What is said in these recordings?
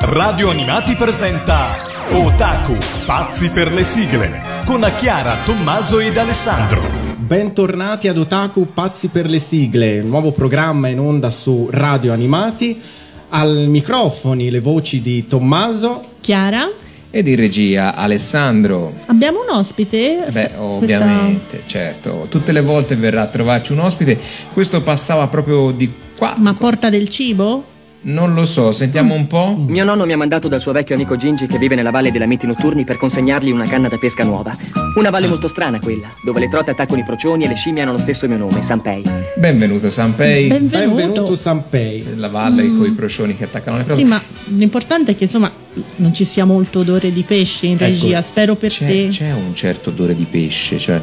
Radio Animati presenta Otaku, pazzi per le sigle, con Chiara, Tommaso ed Alessandro. Bentornati ad Otaku Pazzi per le sigle, nuovo programma in onda su Radio Animati. Al microfoni le voci di Tommaso, Chiara. E di regia Alessandro. Abbiamo un ospite? Beh, ovviamente, certo. Tutte le volte verrà a trovarci un ospite. Questo passava proprio di qua. Ma porta del cibo? Non lo so, sentiamo un po'. Mio nonno mi ha mandato dal suo vecchio amico Gingi che vive nella valle dei lamenti notturni per consegnargli una canna da pesca nuova. Una valle molto strana quella, dove le trote attaccano i procioni e le scimmie hanno lo stesso mio nome, Sanpei. Benvenuto Sanpei. Benvenuto. benvenuto Sanpei. La valle mm. con i procioni che attaccano le trote. Sì, ma l'importante è che insomma non ci sia molto odore di pesce in ecco, regia, spero per c'è, te. C'è un certo odore di pesce, cioè,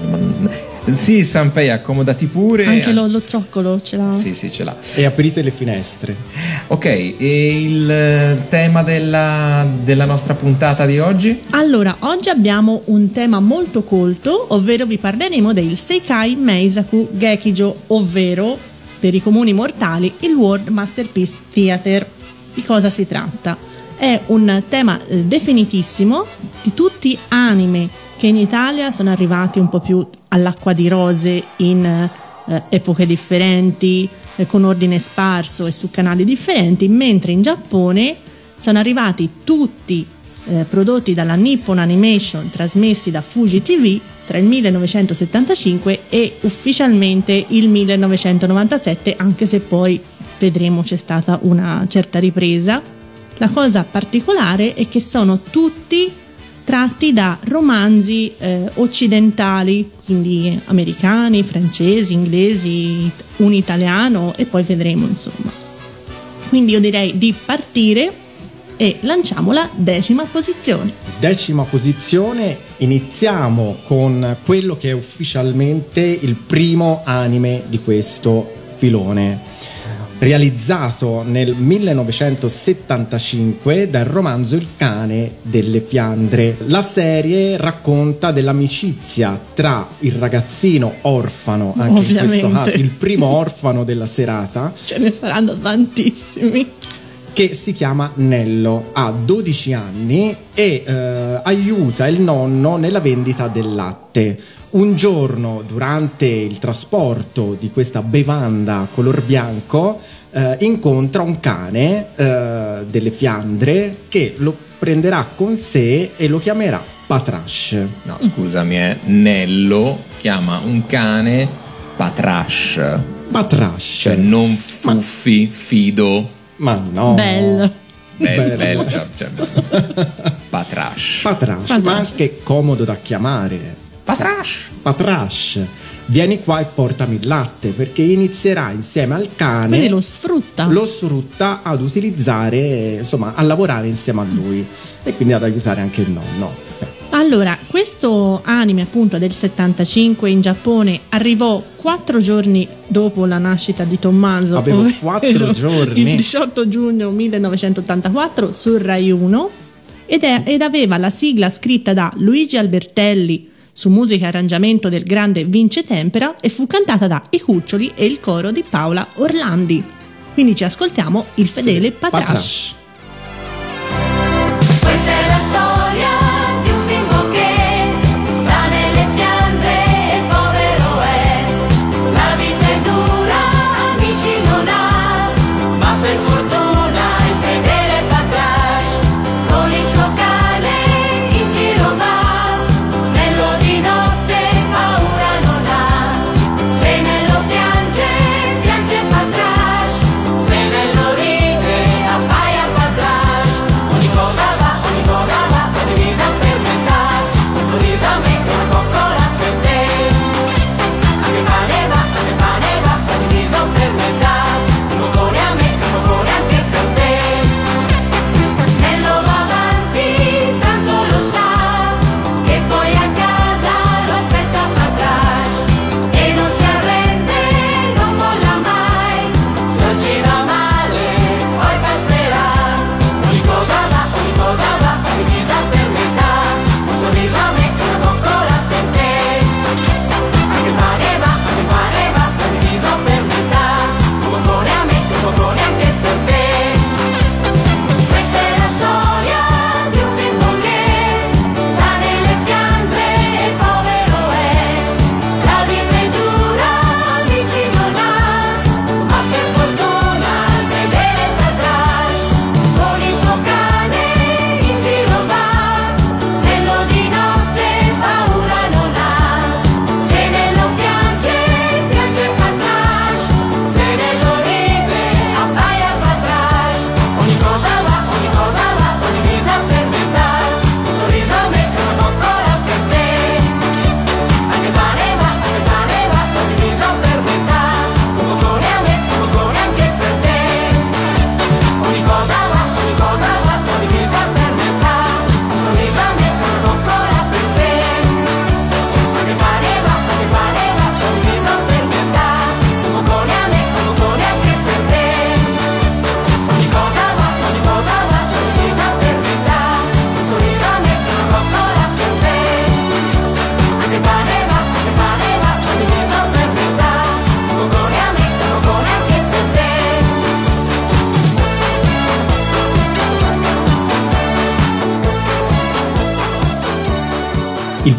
sì, Sanpei, accomodati pure. Anche lo, lo, zoccolo ce l'ha. Sì, sì, ce l'ha. E aprite le finestre. Ok, e il eh, tema della, della nostra puntata di oggi? Allora, oggi abbiamo un tema molto colto, ovvero vi parleremo del Seikai Meisaku Gekijo, ovvero per i comuni mortali il World Masterpiece Theater. Di cosa si tratta? È un tema eh, definitissimo di tutti anime che in Italia sono arrivati un po' più all'acqua di rose in eh, epoche differenti, eh, con ordine sparso e su canali differenti, mentre in Giappone sono arrivati tutti eh, prodotti dalla Nippon Animation trasmessi da Fuji TV tra il 1975 e ufficialmente il 1997, anche se poi vedremo c'è stata una certa ripresa. La cosa particolare è che sono tutti tratti da romanzi eh, occidentali, quindi americani, francesi, inglesi, un italiano e poi vedremo insomma. Quindi io direi di partire e lanciamo la decima posizione. Decima posizione, iniziamo con quello che è ufficialmente il primo anime di questo filone realizzato nel 1975 dal romanzo Il cane delle Fiandre. La serie racconta dell'amicizia tra il ragazzino orfano, anche Ovviamente. in questo caso il primo orfano della serata. Ce ne saranno tantissimi che si chiama Nello, ha 12 anni e eh, aiuta il nonno nella vendita del latte. Un giorno, durante il trasporto di questa bevanda color bianco, eh, incontra un cane eh, delle Fiandre che lo prenderà con sé e lo chiamerà Patrash. No, scusami, eh. Nello chiama un cane Patrash. Patrash. Cioè non Fuffi, Ma... Fido. Ma no. Bello. Bello, bello, cioè, cioè, Patrash. Patrash. Ma anche comodo da chiamare. Patrash. Patrash. Vieni qua e portami il latte perché inizierà insieme al cane. Quindi lo sfrutta. Lo sfrutta ad utilizzare, insomma, a lavorare insieme a lui e quindi ad aiutare anche il nonno. Allora, questo anime appunto del 75 in Giappone arrivò quattro giorni dopo la nascita di Tommaso. Avevo quattro giorni. Il 18 giugno 1984 su Rai 1 ed, è, ed aveva la sigla scritta da Luigi Albertelli su musica e arrangiamento del grande Vince Tempera e fu cantata da I Cuccioli e il coro di Paola Orlandi. Quindi ci ascoltiamo il fedele Patrash. Patrash.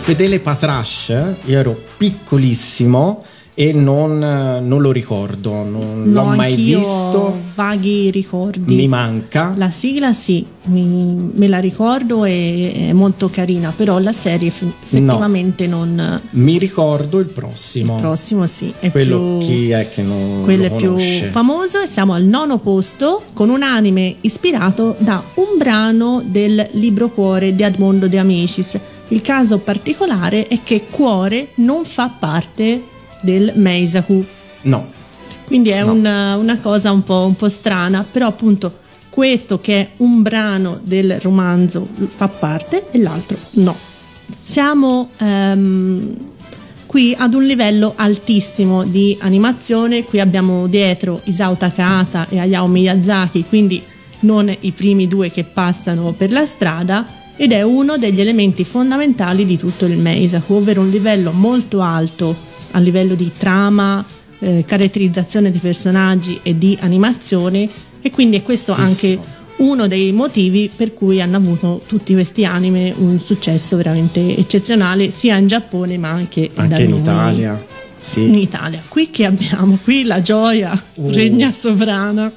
Fedele Patrash, io ero piccolissimo e non, non lo ricordo, non No, l'ho mai visto, vaghi ricordi. mi manca. La sigla sì, mi- me la ricordo e è molto carina, però la serie eff- effettivamente non... Mi ricordo il prossimo. Il prossimo sì, è Quello più... chi è che non quello lo è più famoso e siamo al nono posto con un anime ispirato da un brano del libro Cuore di Edmondo De Amicis. Il caso particolare è che Cuore non fa parte del Meisaku, No, quindi è No. una, una cosa un po', un po' strana, però appunto questo che è un brano del romanzo fa parte e l'altro no. Siamo ehm, qui ad un livello altissimo di animazione, qui abbiamo dietro Isao Takahata e Hayao Miyazaki, quindi non i primi due che passano per la strada ed è uno degli elementi fondamentali di tutto il Meisaku, ovvero un livello molto alto a livello di trama, eh, caratterizzazione di personaggi e di animazione e quindi è questo Altissimo. anche uno dei motivi per cui hanno avuto tutti questi anime un successo veramente eccezionale sia in Giappone ma anche, anche in noi. Italia. In Sì, Italia. Qui che abbiamo? Qui la gioia Uh. regna sovrana.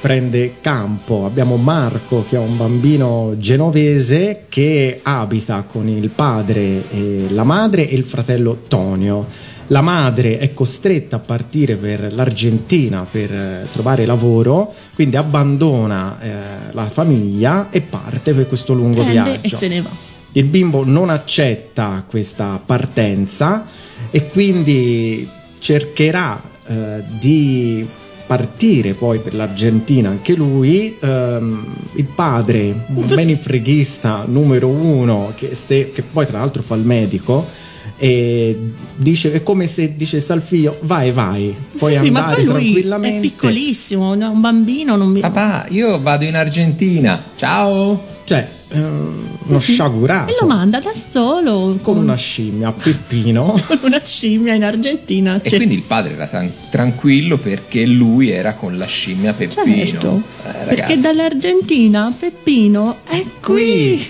Prende campo. Abbiamo Marco che è un bambino genovese che abita con il padre e la madre e il fratello Tonio. La madre è costretta a partire per l'Argentina per eh, trovare lavoro, quindi abbandona eh, la famiglia e parte per questo lungo Prende viaggio. e se ne va. Il bimbo non accetta questa partenza e quindi cercherà eh, di partire poi per l'Argentina anche lui. Ehm, il padre, un menefreghista numero uno, che, se- che poi tra l'altro fa il medico. E dice è come se dicesse al figlio vai vai puoi Sì, sì, ma andare poi lui è tranquillamente piccolissimo, un bambino non mi... Papà, io vado in Argentina. Ciao. cioè ehm, uno Sì, sì. sciagurato E lo manda da solo con una scimmia Peppino con una scimmia in Argentina. E Cioè, quindi il padre era tran- tranquillo perché lui era con la scimmia Peppino. certo, Eh, perché dall'Argentina Peppino è qui.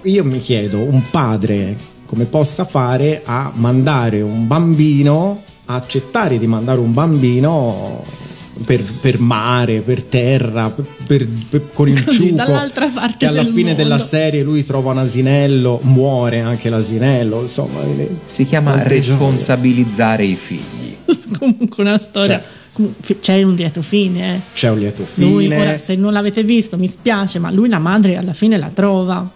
qui io mi chiedo un padre come possa fare a mandare un bambino a accettare di mandare un bambino per, per mare, per terra, per, per- con il Così, ciuco dall'altra parte che alla del fine della mondo. serie lui trova un asinello, muore anche l'asinello, insomma, Si chiama responsabilizzare i figli. Comunque una storia. Cioè. C'è un lieto fine, eh. c'è un lieto Lui, fine. ora, se non l'avete visto, mi spiace, ma lui la madre alla fine la trova.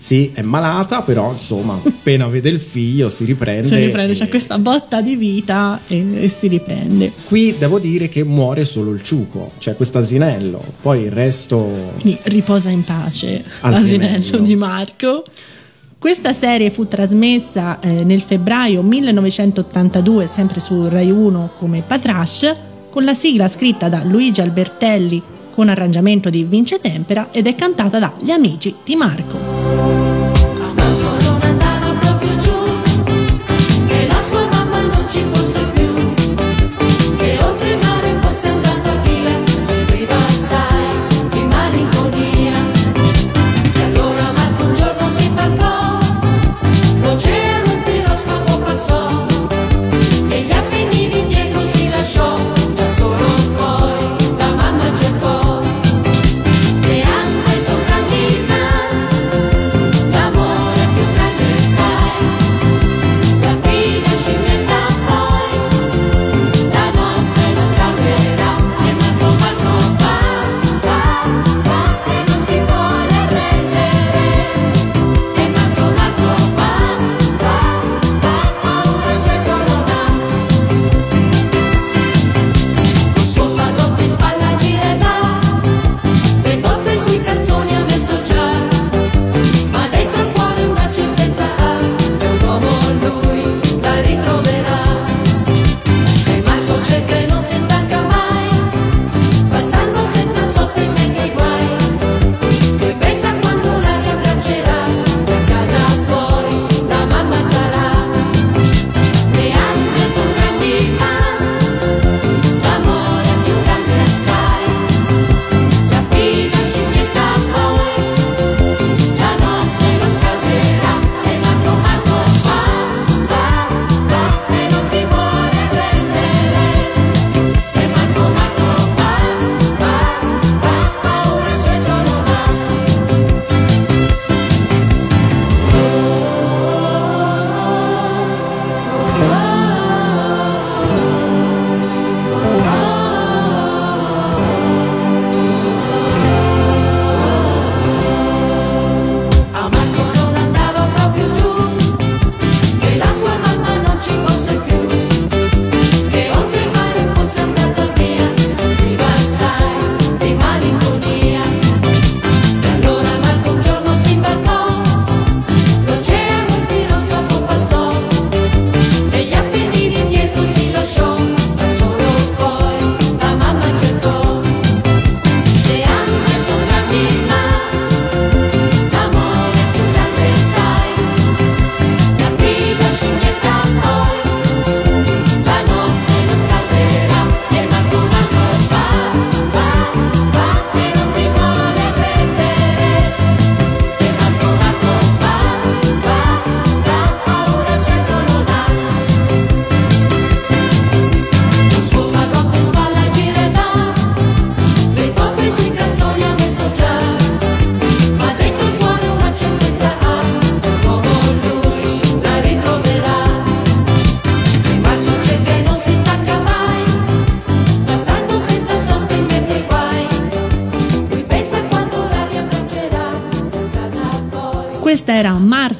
Sì, è malata, però insomma, appena vede il figlio si riprende. Si riprende, e- c'è questa botta di vita e, e si riprende. Qui devo dire che muore solo il ciuco, cioè questo asinello, poi il resto Quindi riposa in pace, Asinello. l'asinello di Marco. Questa serie fu trasmessa eh, nel febbraio 1982, sempre su Rai 1 come Patrash, con la sigla scritta da Luigi Albertelli con arrangiamento di Vince Tempera ed è cantata dagli amici di. Marco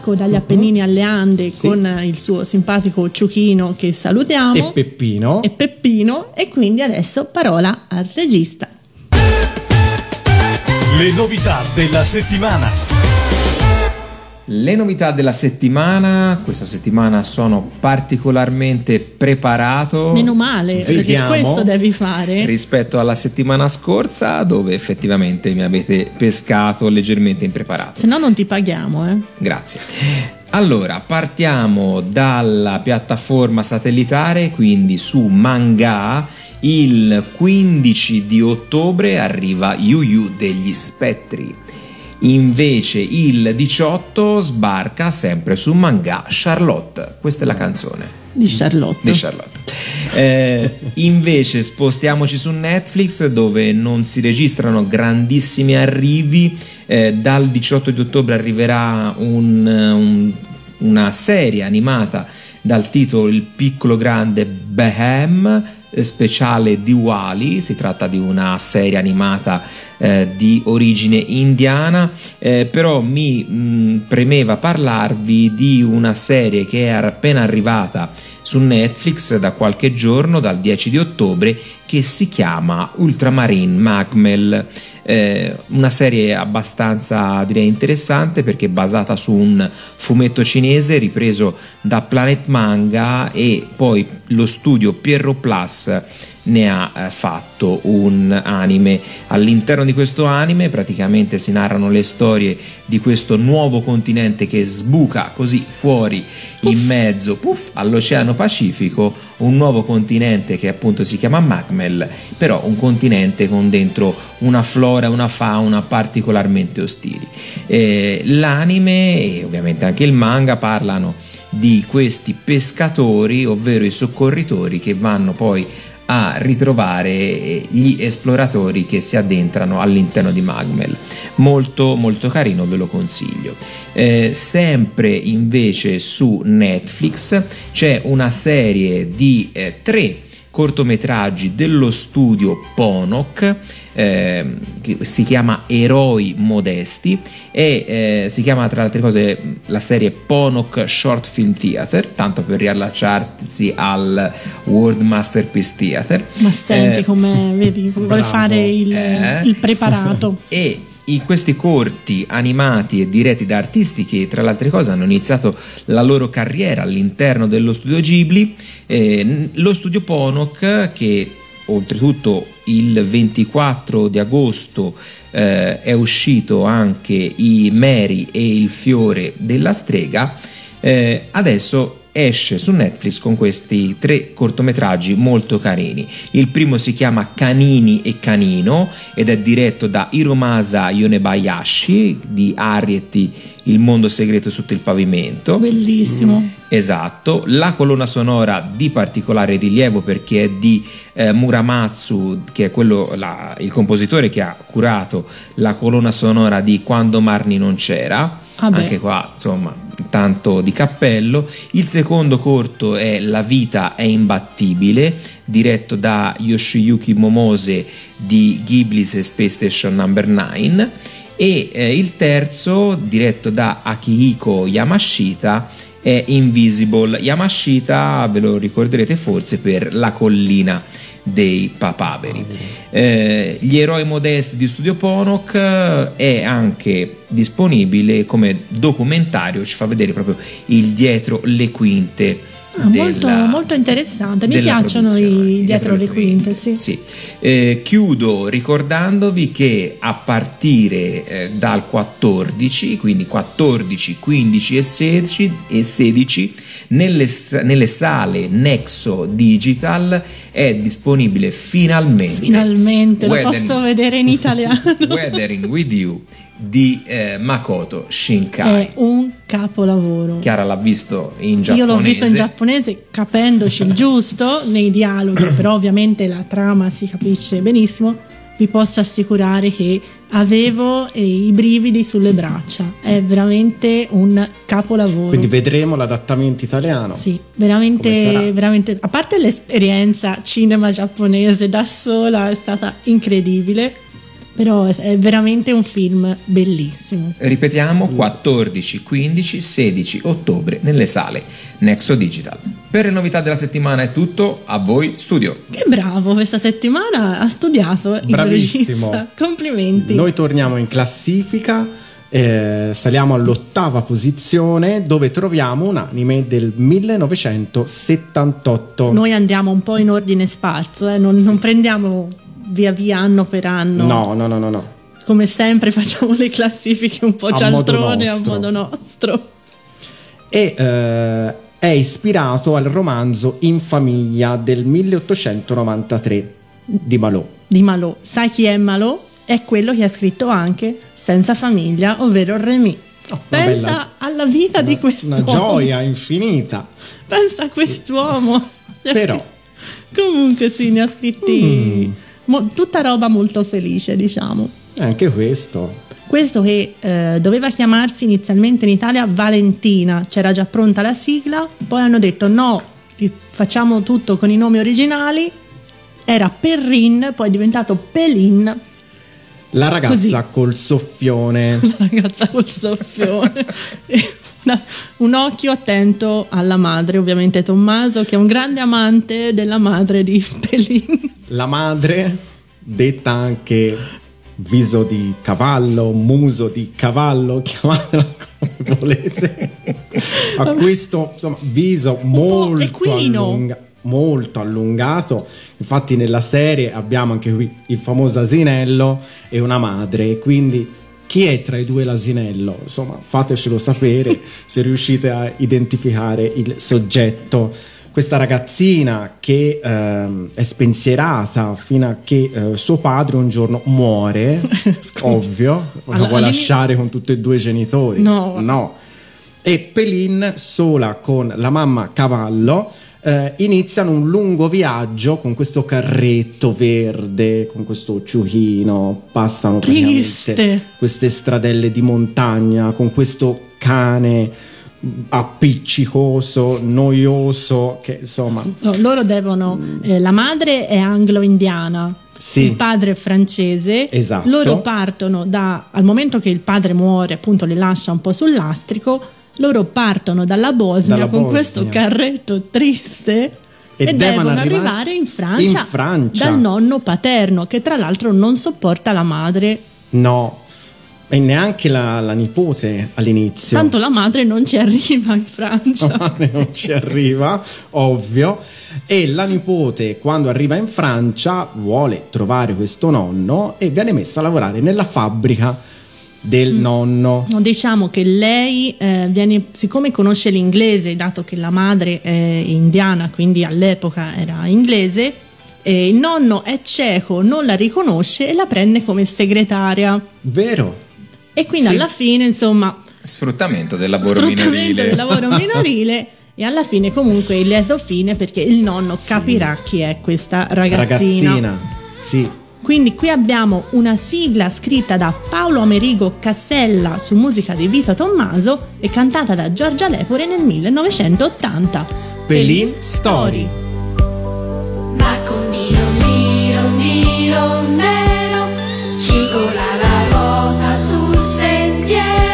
Marco dagli Appennini alle Ande Sì. con il suo simpatico Ciuchino che salutiamo E Peppino. e Peppino e quindi adesso parola al regista. Le novità della settimana. Le novità della settimana, questa settimana sono particolarmente preparato Meno male, perché Vediamo. questo devi fare. rispetto alla settimana scorsa dove effettivamente mi avete pescato leggermente impreparato. Se no non ti paghiamo, eh. Grazie. Allora, partiamo dalla piattaforma satellitare, quindi su Manga. Il 15 di ottobre arriva Yu Yu degli Spettri. Invece il 18 sbarca sempre su Manga Charlotte. Questa è la canzone Di Charlotte. di Charlotte. Eh, invece spostiamoci su Netflix dove non si registrano grandissimi arrivi. Eh, dal 18 di ottobre arriverà un- un- una serie animata dal titolo Il piccolo grande Behem eh, speciale di Wally, si tratta di una serie animata eh, di origine indiana, eh, però mi mh, premeva parlarvi di una serie che è appena arrivata su Netflix da qualche giorno, dal 10 di ottobre, che si chiama Ultramarine Magmel. Eh, una serie abbastanza direi interessante perché è basata su un fumetto cinese ripreso da Planet Manga e poi lo studio Pierro Plus ne ha eh, fatto un anime. All'interno di questo anime praticamente si narrano le storie di questo nuovo continente che sbuca così fuori in mezzo puff, all'Oceano Pacifico, un nuovo continente che appunto si chiama Magmel, però un continente con dentro una flora e una fauna particolarmente ostili. Eh, l'anime e ovviamente anche il manga parlano di questi pescatori, ovvero i soccorritori che vanno poi a ritrovare eh, gli esploratori che si addentrano all'interno di Magmel. Molto molto carino, ve lo consiglio. Eh, sempre invece su Netflix c'è una serie di eh, tre cortometraggi dello studio Ponok ehm, che si chiama Eroi Modesti e eh, si chiama tra le altre cose la serie Ponok Short Film Theater tanto per riallacciarsi al World Masterpiece Theater Ma senti Eh, come vedi, vuole fare il, Eh? il preparato. e in questi corti animati e diretti da artisti che tra le altre cose hanno iniziato la loro carriera all'interno dello studio Ghibli, eh, lo studio Ponok che oltretutto il 24 di agosto eh, è uscito anche i Mary e il fiore della strega, eh, adesso esce su Netflix con questi tre cortometraggi molto carini. Il primo si chiama Canini e Canino ed è diretto da Hiromasa Yonebayashi di Arieti Il mondo segreto sotto il pavimento. Bellissimo. Esatto, la colonna sonora di particolare rilievo perché è di eh, Muramatsu, che è quello, la- il compositore che ha curato la colonna sonora di Quando Marni non c'era. Ah. Anche qua, insomma, tanto di cappello. Il secondo corto è La vita è imbattibile, diretto da Yoshiyuki Momose di Ghibli's Space Station Number 9 e eh, il terzo diretto da Akihiko Yamashita è Invisible. Yamashita ve lo ricorderete forse per La collina dei papaveri. Eh, gli eroi modesti di Studio Ponok eh, è anche disponibile come documentario, ci fa vedere proprio il dietro le quinte. Molto, della- molto interessante. Mi piacciono i dietro le quinte, sì. sì. Eh, chiudo ricordandovi che a partire eh, dal 14, quindi 14, 15 e 16, e 16 nelle, nelle sale Nexo Digital è disponibile finalmente. Finalmente lo Weathering- posso vedere in italiano. Weathering with You di eh, Makoto Shinkai. È un capolavoro. Chiara l'ha visto in giapponese. Io l'ho visto in giapponese capendoci il giusto nei dialoghi, però ovviamente la trama si capisce benissimo. Vi posso assicurare che avevo eh, i brividi sulle braccia. È veramente un capolavoro. Quindi vedremo l'adattamento italiano. Sì, veramente, veramente. A parte l'esperienza cinema giapponese da sola è stata incredibile. Però è- veramente un film bellissimo. Ripetiamo 14, 15, 16 ottobre nelle sale Nexo Digital. Per le novità della settimana è tutto, a voi studio. Che bravo, questa settimana ha studiato Bravissimo. Complimenti. Noi torniamo in classifica, eh, saliamo all'ottava posizione dove troviamo un anime del 1978. Noi andiamo un po' in ordine sparso, eh, non, non prendiamo via via anno per anno. No, no, no, no, no. Come sempre facciamo le classifiche un po' cialtrone a modo nostro. E eh, è ispirato al romanzo In famiglia del 1893 di Malot. Di Malò. Sai chi è Malò? È quello che ha scritto anche Senza famiglia, ovvero Remy. una Pensa bella- alla vita di Una quest'uomo. gioia infinita. Pensa a quest'uomo. Però- Comunque sì, ne ha scritti mo- tutta roba molto felice, diciamo. Anche questo. Questo che eh, doveva chiamarsi inizialmente in Italia Valentina, c'era già pronta la sigla, poi hanno detto no, facciamo tutto con i nomi originali, era Perrin, poi è diventato Pelin, La ragazza Così. col soffione. la ragazza col soffione. Un occhio attento alla madre, ovviamente Tommaso, che è un grande amante della madre di Pelin. La madre, detta anche viso di cavallo, muso di cavallo, chiamatela come volete. A questo insomma, viso molto, equino. allunga- molto allungato. Infatti, nella serie abbiamo anche qui il famoso asinello e una madre. Quindi. Chi è tra i due l'asinello? Insomma, fatecelo sapere se riuscite a identificare il soggetto questa ragazzina che ehm, è spensierata fino a che eh, suo padre un giorno muore, ovvio, la Alla- vuole lasciare con tutti e due i genitori. No. no. E Pelin, sola con la mamma cavallo, eh, iniziano un lungo viaggio con questo carretto verde, con questo ciuchino, passano queste stradelle di montagna, con questo cane appiccicoso, noioso, che insomma... No, loro devono. eh, la madre è anglo-indiana. Sì. Il padre è francese. Esatto. Loro partono da. Al momento che il padre muore, appunto, li lascia un po' sul lastrico. Loro partono dalla Bosnia Dalla con Bosnia. questo carretto triste. E E, devono devono arrivare arrivare in Francia, in Francia. dal nonno paterno, che tra l'altro non sopporta la madre. No, e neanche la, la nipote all'inizio. Tanto la madre non ci arriva in Francia. La madre non ci arriva, ovvio. E la nipote, quando arriva in Francia, vuole trovare questo nonno e viene messa a lavorare nella fabbrica del Mm. nonno. No, Diciamo che lei eh, viene, siccome conosce l'inglese, dato che la madre è indiana, quindi all'epoca era inglese, e il nonno è cieco, non la riconosce e la prende come segretaria. Vero? E quindi Sì. alla fine, insomma, Sfruttamento del lavoro sfruttamento minorile. del lavoro minorile. E alla fine, comunque, il lieto fine perché il nonno capirà chi è questa ragazzina. Ragazzina. Sì. Quindi qui abbiamo una sigla scritta da Paolo Amerigo Cassella su musica di Vito Tommaso e cantata da Giorgia Lepore nel 1980. Pelin Story. Ma con Niro, Niro, Niro, Nero Cigola la ruota sul sentiero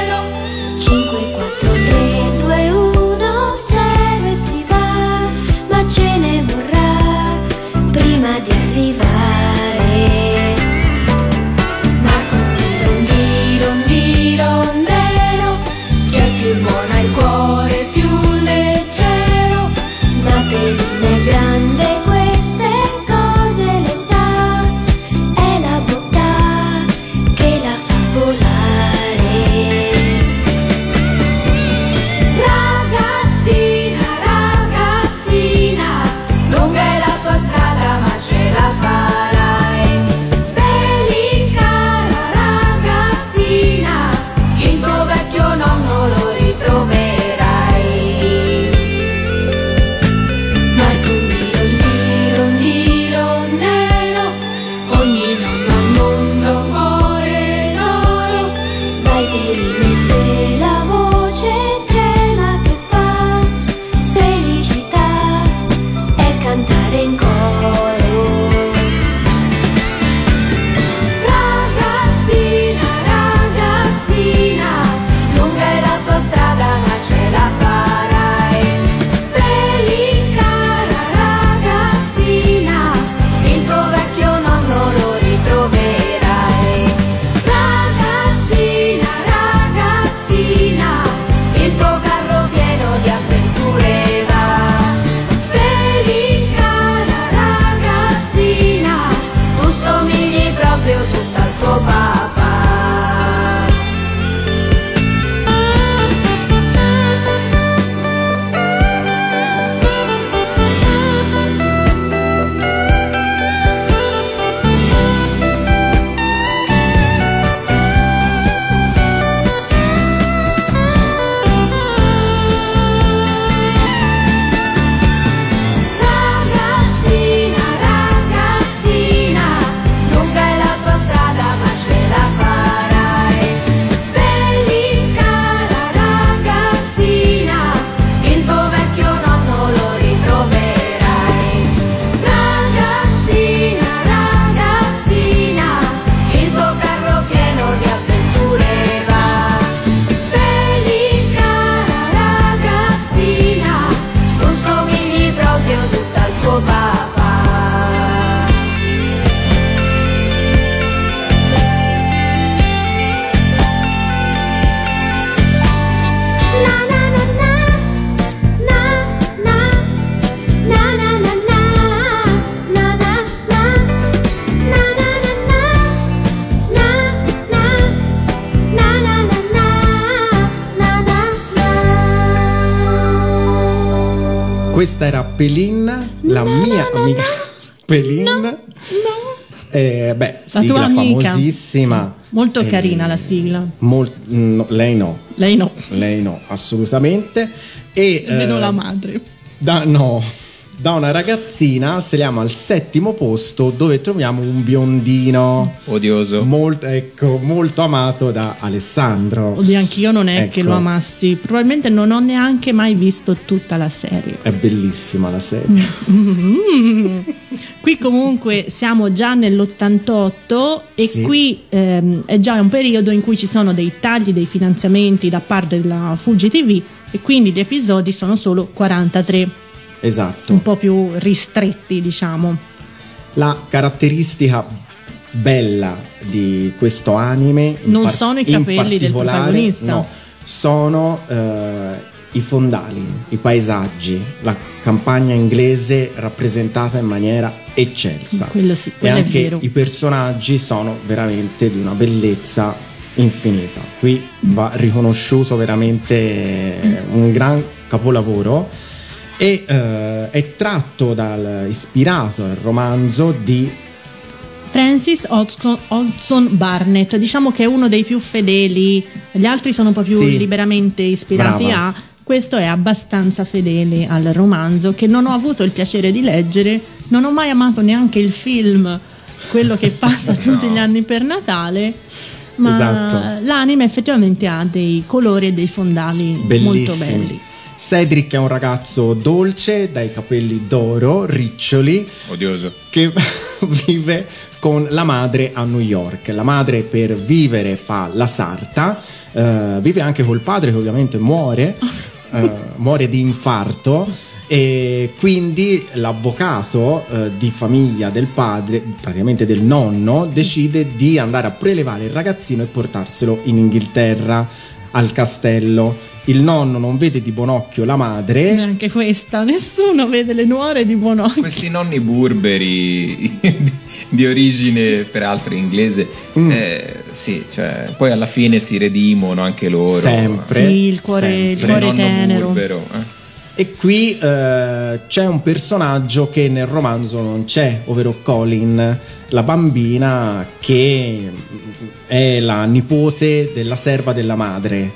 Pelin, la mia amica Pelin. Eh, beh, La sigla famosissima. Molto Eh, carina la sigla. mol- no, lei no, Lei no, lei no, assolutamente. E, nemmeno eh, la madre. Da, no, da una ragazzina saliamo al settimo posto dove troviamo un biondino Odioso. molto, ecco, molto amato da Alessandro. Oddio, anch'io non è che Ecco. lo amassi. Probabilmente non ho neanche mai visto tutta la serie. È bellissima la serie. Qui comunque siamo già nell'88 e Sì. qui ehm, è già un periodo in cui ci sono dei tagli dei finanziamenti da parte della Fuji TV e quindi gli episodi sono solo 43, Esatto. un po' più ristretti diciamo. La caratteristica bella di questo anime Non sono i capelli del protagonista. No, sono eh, i fondali, i paesaggi, la campagna inglese rappresentata in maniera eccelsa. Quello sì, e quello è anche vero. i personaggi sono veramente di una bellezza infinita. Qui va riconosciuto veramente un gran capolavoro e eh, è tratto dal ispirato al romanzo di Francis Hodgson, Barnett, diciamo che è uno dei più fedeli, gli altri sono un po' più Sì. liberamente ispirati Brava. a, questo è abbastanza fedele al romanzo che non ho avuto il piacere di leggere, non ho mai amato neanche il film, quello che passa tutti gli anni per Natale. Ma Esatto. l'anime effettivamente ha dei colori e dei fondali molto bellissimi. belli. Cedric è un ragazzo dolce, dai capelli d'oro, riccioli, Odioso. che vive con la madre a New York. La madre per vivere fa la sarta, eh, vive anche col padre che ovviamente muore, eh, muore di infarto. E quindi l'avvocato eh, di famiglia del padre, praticamente del nonno, decide di andare a prelevare il ragazzino e portarselo in Inghilterra al castello. Il nonno non vede di buon occhio la madre. Neanche questa, nessuno vede le nuore di buon occhio. Questi nonni burberi di, origine peraltro inglese, Mm. eh, sì, cioè, poi alla fine si redimono anche loro. Sempre. Sì, il cuore, il sempre. Il cuore nonno tenero. burbero. eh. E qui eh, c'è un personaggio che nel romanzo non c'è, ovvero Colin, la bambina che è la nipote della serva della madre.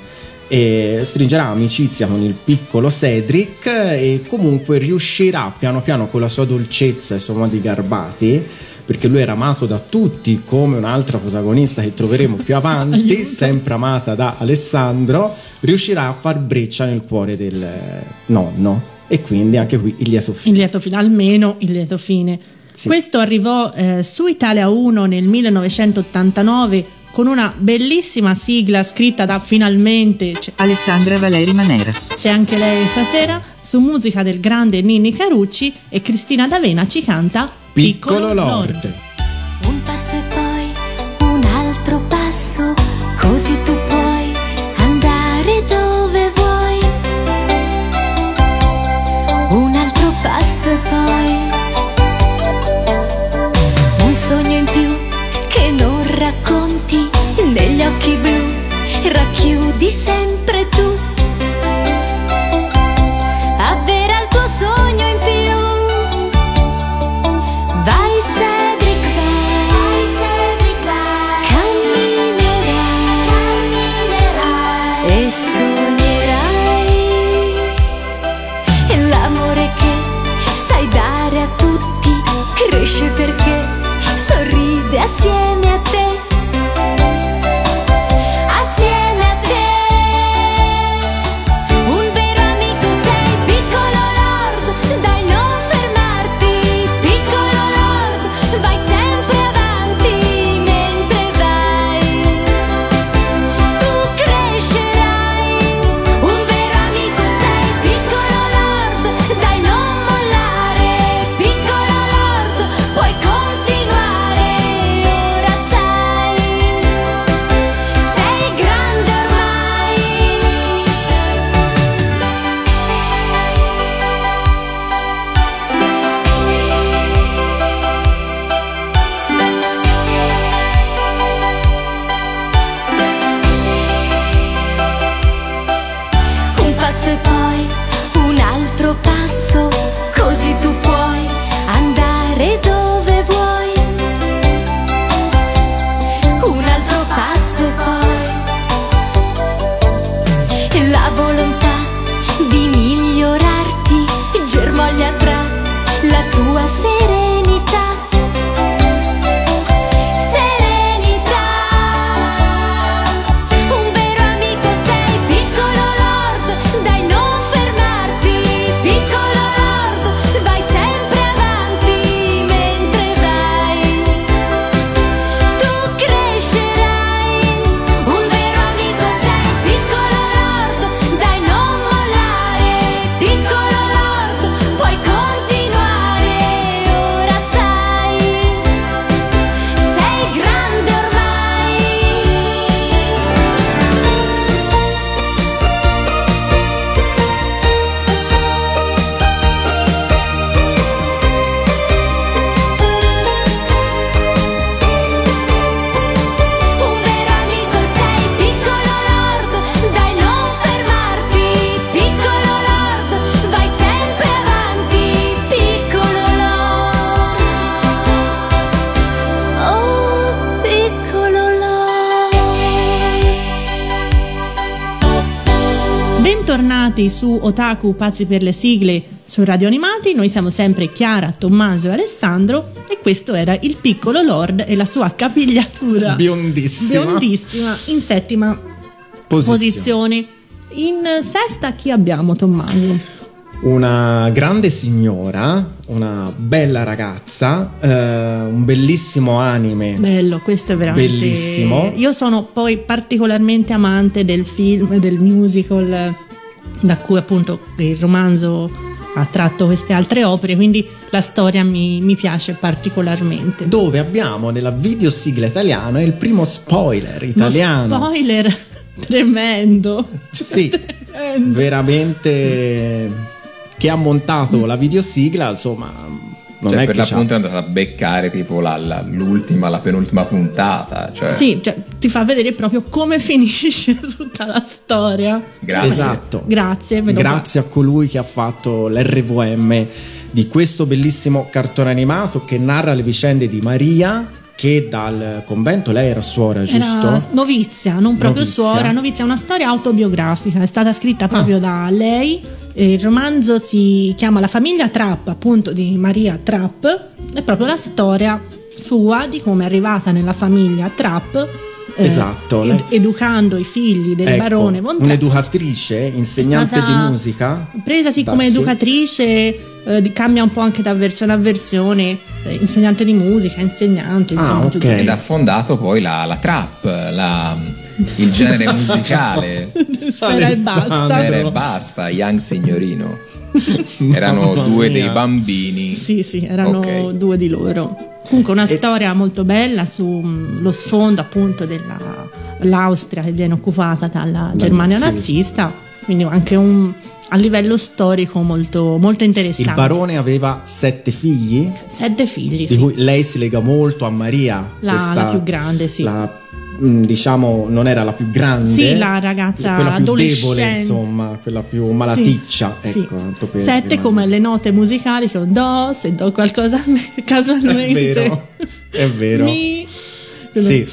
E stringerà amicizia con il piccolo Cedric e comunque riuscirà piano piano con la sua dolcezza i suoi modi garbati perché lui era amato da tutti come un'altra protagonista che troveremo più avanti, sempre amata da Alessandro, riuscirà a far breccia nel cuore del nonno e quindi anche qui il lieto fine. Il lieto fine, almeno il lieto fine. Sì. Questo arrivò eh, su Italia 1 nel 1989 con una bellissima sigla scritta da finalmente, c'è, Alessandra Valeri Manera. c'è anche lei stasera, su musica del grande Ninni Carucci e Cristina D'Avena ci canta Piccolo Lord. Un passo e poi un altro passo, così tu puoi andare dove vuoi. Un altro passo e poi un sogno in più che non racconti negli occhi blu, racchiudi sempre Bentornati su Otaku Pazzi per le sigle su Radio Animati, noi siamo sempre Chiara, Tommaso e Alessandro e questo era il piccolo Lord e la sua capigliatura Biondissima. biondissima in settima Posizione. posizione. In sesta chi abbiamo Tommaso? Una grande signora, una bella ragazza, eh, un bellissimo anime. Bello, questo è veramente Bellissimo. Io sono poi particolarmente amante del film, del musical da cui appunto il romanzo ha tratto queste altre opere, quindi la storia mi, mi piace particolarmente. Dove abbiamo nella videosigla italiana il primo spoiler Uno italiano. spoiler tremendo. Sì, Tremendo. veramente che ha montato la videosigla, insomma, non cioè, è per che c'ha- l'appunto è andata a beccare tipo la- la- l'ultima, la penultima puntata. Cioè, Sì, cioè, ti fa vedere proprio come finisce tutta la storia. Grazie. Esatto. Grazie, Grazie a colui che ha fatto l'RVM di questo bellissimo cartone animato che narra le vicende di Maria che dal convento lei era suora, giusto? Era novizia, non proprio Novizia. suora, novizia, è una storia autobiografica, è stata scritta proprio da lei. e Il romanzo si chiama La famiglia Trapp, appunto di Maria Trapp, è proprio la storia sua di come è arrivata nella famiglia Trapp. Eh, Esatto, ed- educando i figli del Ecco, barone von Trapp. un'educatrice, insegnante di musica. Presasi come educatrice, eh, cambia un po' anche da versione a versione, eh, insegnante di musica, insegnante, Ah, insomma, ok. giusto. Ed ha fondato poi la, la trap, la- il genere musicale. Spera e basta. Spera e basta, Young Signorino. Erano due mia. dei bambini. Sì, sì, erano Ok. due di loro. Comunque una storia molto bella sullo sfondo appunto dell'Austria che viene occupata dalla Germania nazismo. nazista, quindi anche un, a livello storico molto, molto interessante. Il barone aveva sette figli, Sette figli, di sì. cui lei si lega molto a Maria. La- questa- la più grande, sì. La, mm, diciamo, non era la più grande. Sì, la ragazza quella più adolescente. debole, insomma, quella più malaticcia. Sì, sì. ecco, per Sette come le note musicali che ho do, se do qualcosa casualmente. È vero, è vero. Mi. Sì.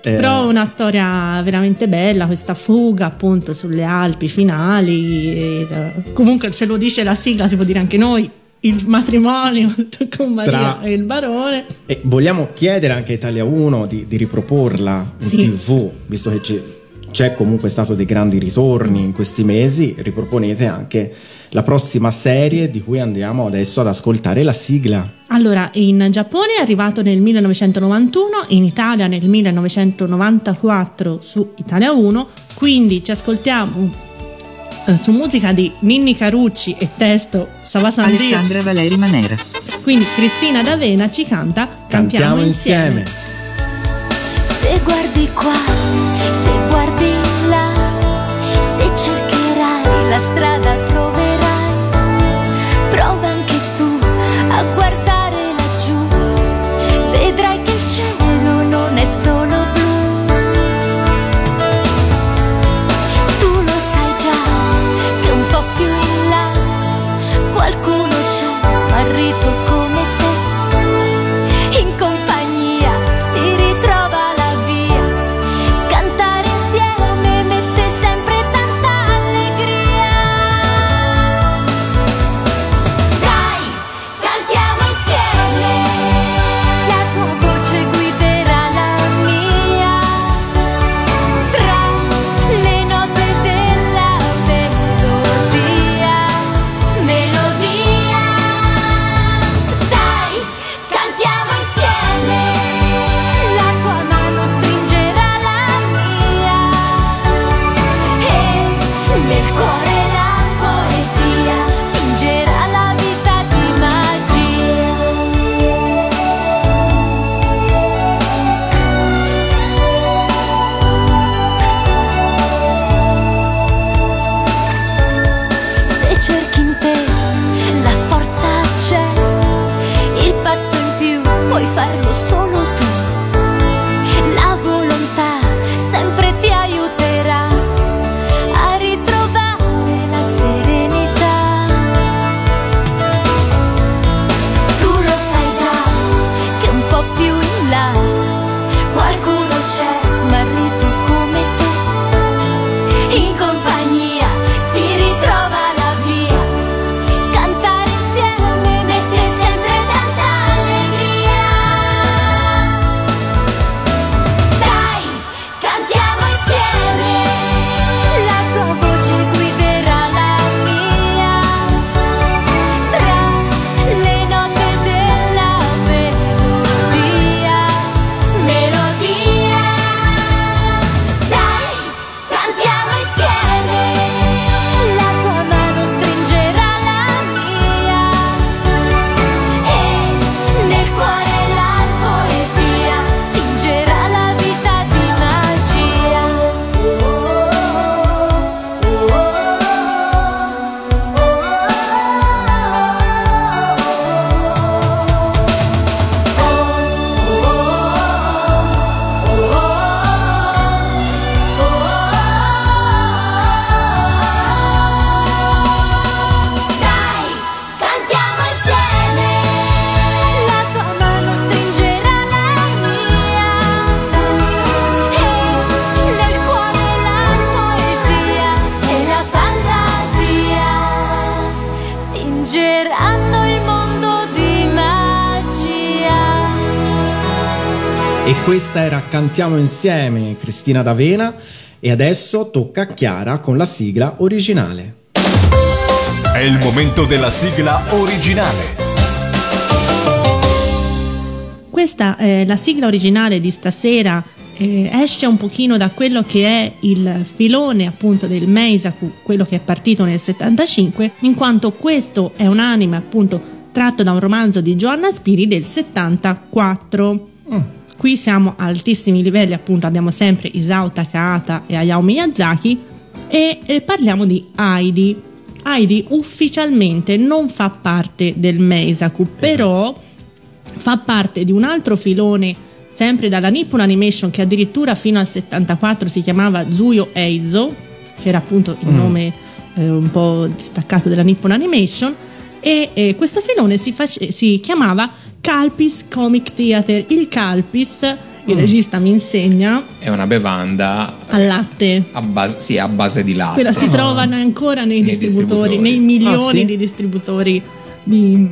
Eh, Però una storia veramente bella, questa fuga appunto sulle Alpi finali. e, eh, comunque se lo dice la sigla si può dire anche noi, il matrimonio con Maria Tra- e il barone. E vogliamo chiedere anche a Italia 1 di, di riproporla in Sì. tv, visto che c'è, c'è comunque stato dei grandi ritorni in questi mesi, riproponete anche la prossima serie di cui andiamo adesso ad ascoltare la sigla. Allora, in Giappone è arrivato nel 1991, in Italia nel 1994 su Italia 1, quindi ci ascoltiamo eh, su musica di Ninni Carucci e testo Savasandia. Alessandra Valeri Manera. Quindi Cristina D'Avena ci canta Cantiamo, Cantiamo insieme. insieme. Se guardi qua, se era Cantiamo insieme Cristina D'Avena e adesso tocca a Chiara con la sigla originale. È il momento della sigla originale. Questa è la sigla originale di stasera. eh, esce un pochino da quello che è il filone appunto del Meisaku, quello che è partito nel 75, in quanto questo è un anime appunto tratto da un romanzo di Joanna Spiri del 74. Qui siamo a altissimi livelli, appunto abbiamo sempre Isao Takahata e Hayao Miyazaki e eh, parliamo di Heidi. Heidi ufficialmente non fa parte del Meisaku, però fa parte di un altro filone sempre dalla Nippon Animation che addirittura fino al 74 si chiamava Zuyo Eizo che era appunto il nome eh, un po' distaccato della Nippon Animation e eh, questo filone si, face- si chiamava Calpis Comic Theater il Calpis il regista mi insegna È una bevanda al latte a base, sì, a base di latte. quella si trova ancora nei, Nei distributori, distributori. nei milioni Ah, sì? di distributori di,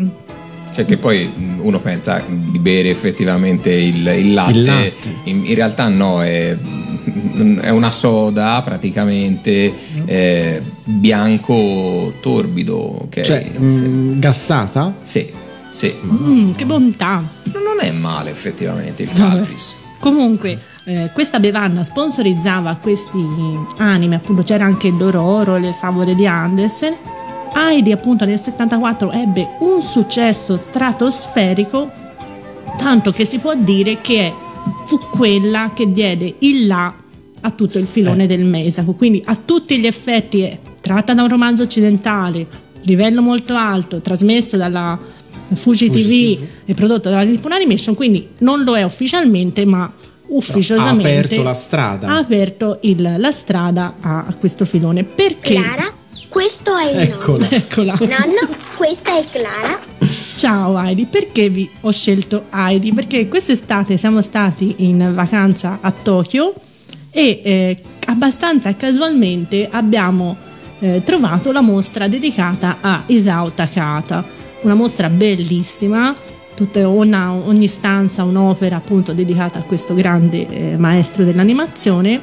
Cioè che poi uno pensa di bere effettivamente il, il latte, Il latte. In, in realtà no, è, è una soda praticamente eh, bianco torbido. Che Cioè, sì. mm, gassata? sì, sì. Mm, che bontà Non è male effettivamente il. Calpis. Comunque, eh, questa bevanda sponsorizzava questi anime, appunto c'era anche il Dororo, le favole di Andersen. Heidi, appunto, nel 74 ebbe un successo stratosferico, tanto che si può dire che fu quella che diede il là a tutto il filone Eh. del Meisaku. Quindi, a tutti gli effetti, è tratta da un romanzo occidentale, livello molto alto, trasmesso dalla Fuji TV e prodotto dalla Nippon Animation, quindi non lo è ufficialmente, ma ufficiosamente ha aperto la strada. ha aperto il- la strada a, a questo filone. Perché? Clara, questo è il Eccola. Eccola. nonno. Nonno, questa è Clara. Ciao Heidi, perché vi ho scelto Heidi? Perché quest'estate siamo stati in vacanza a Tokyo e eh, abbastanza casualmente abbiamo eh, trovato la mostra dedicata a Isao Takahata, una mostra bellissima, tutta una- ogni stanza un'opera appunto dedicata a questo grande eh, maestro dell'animazione.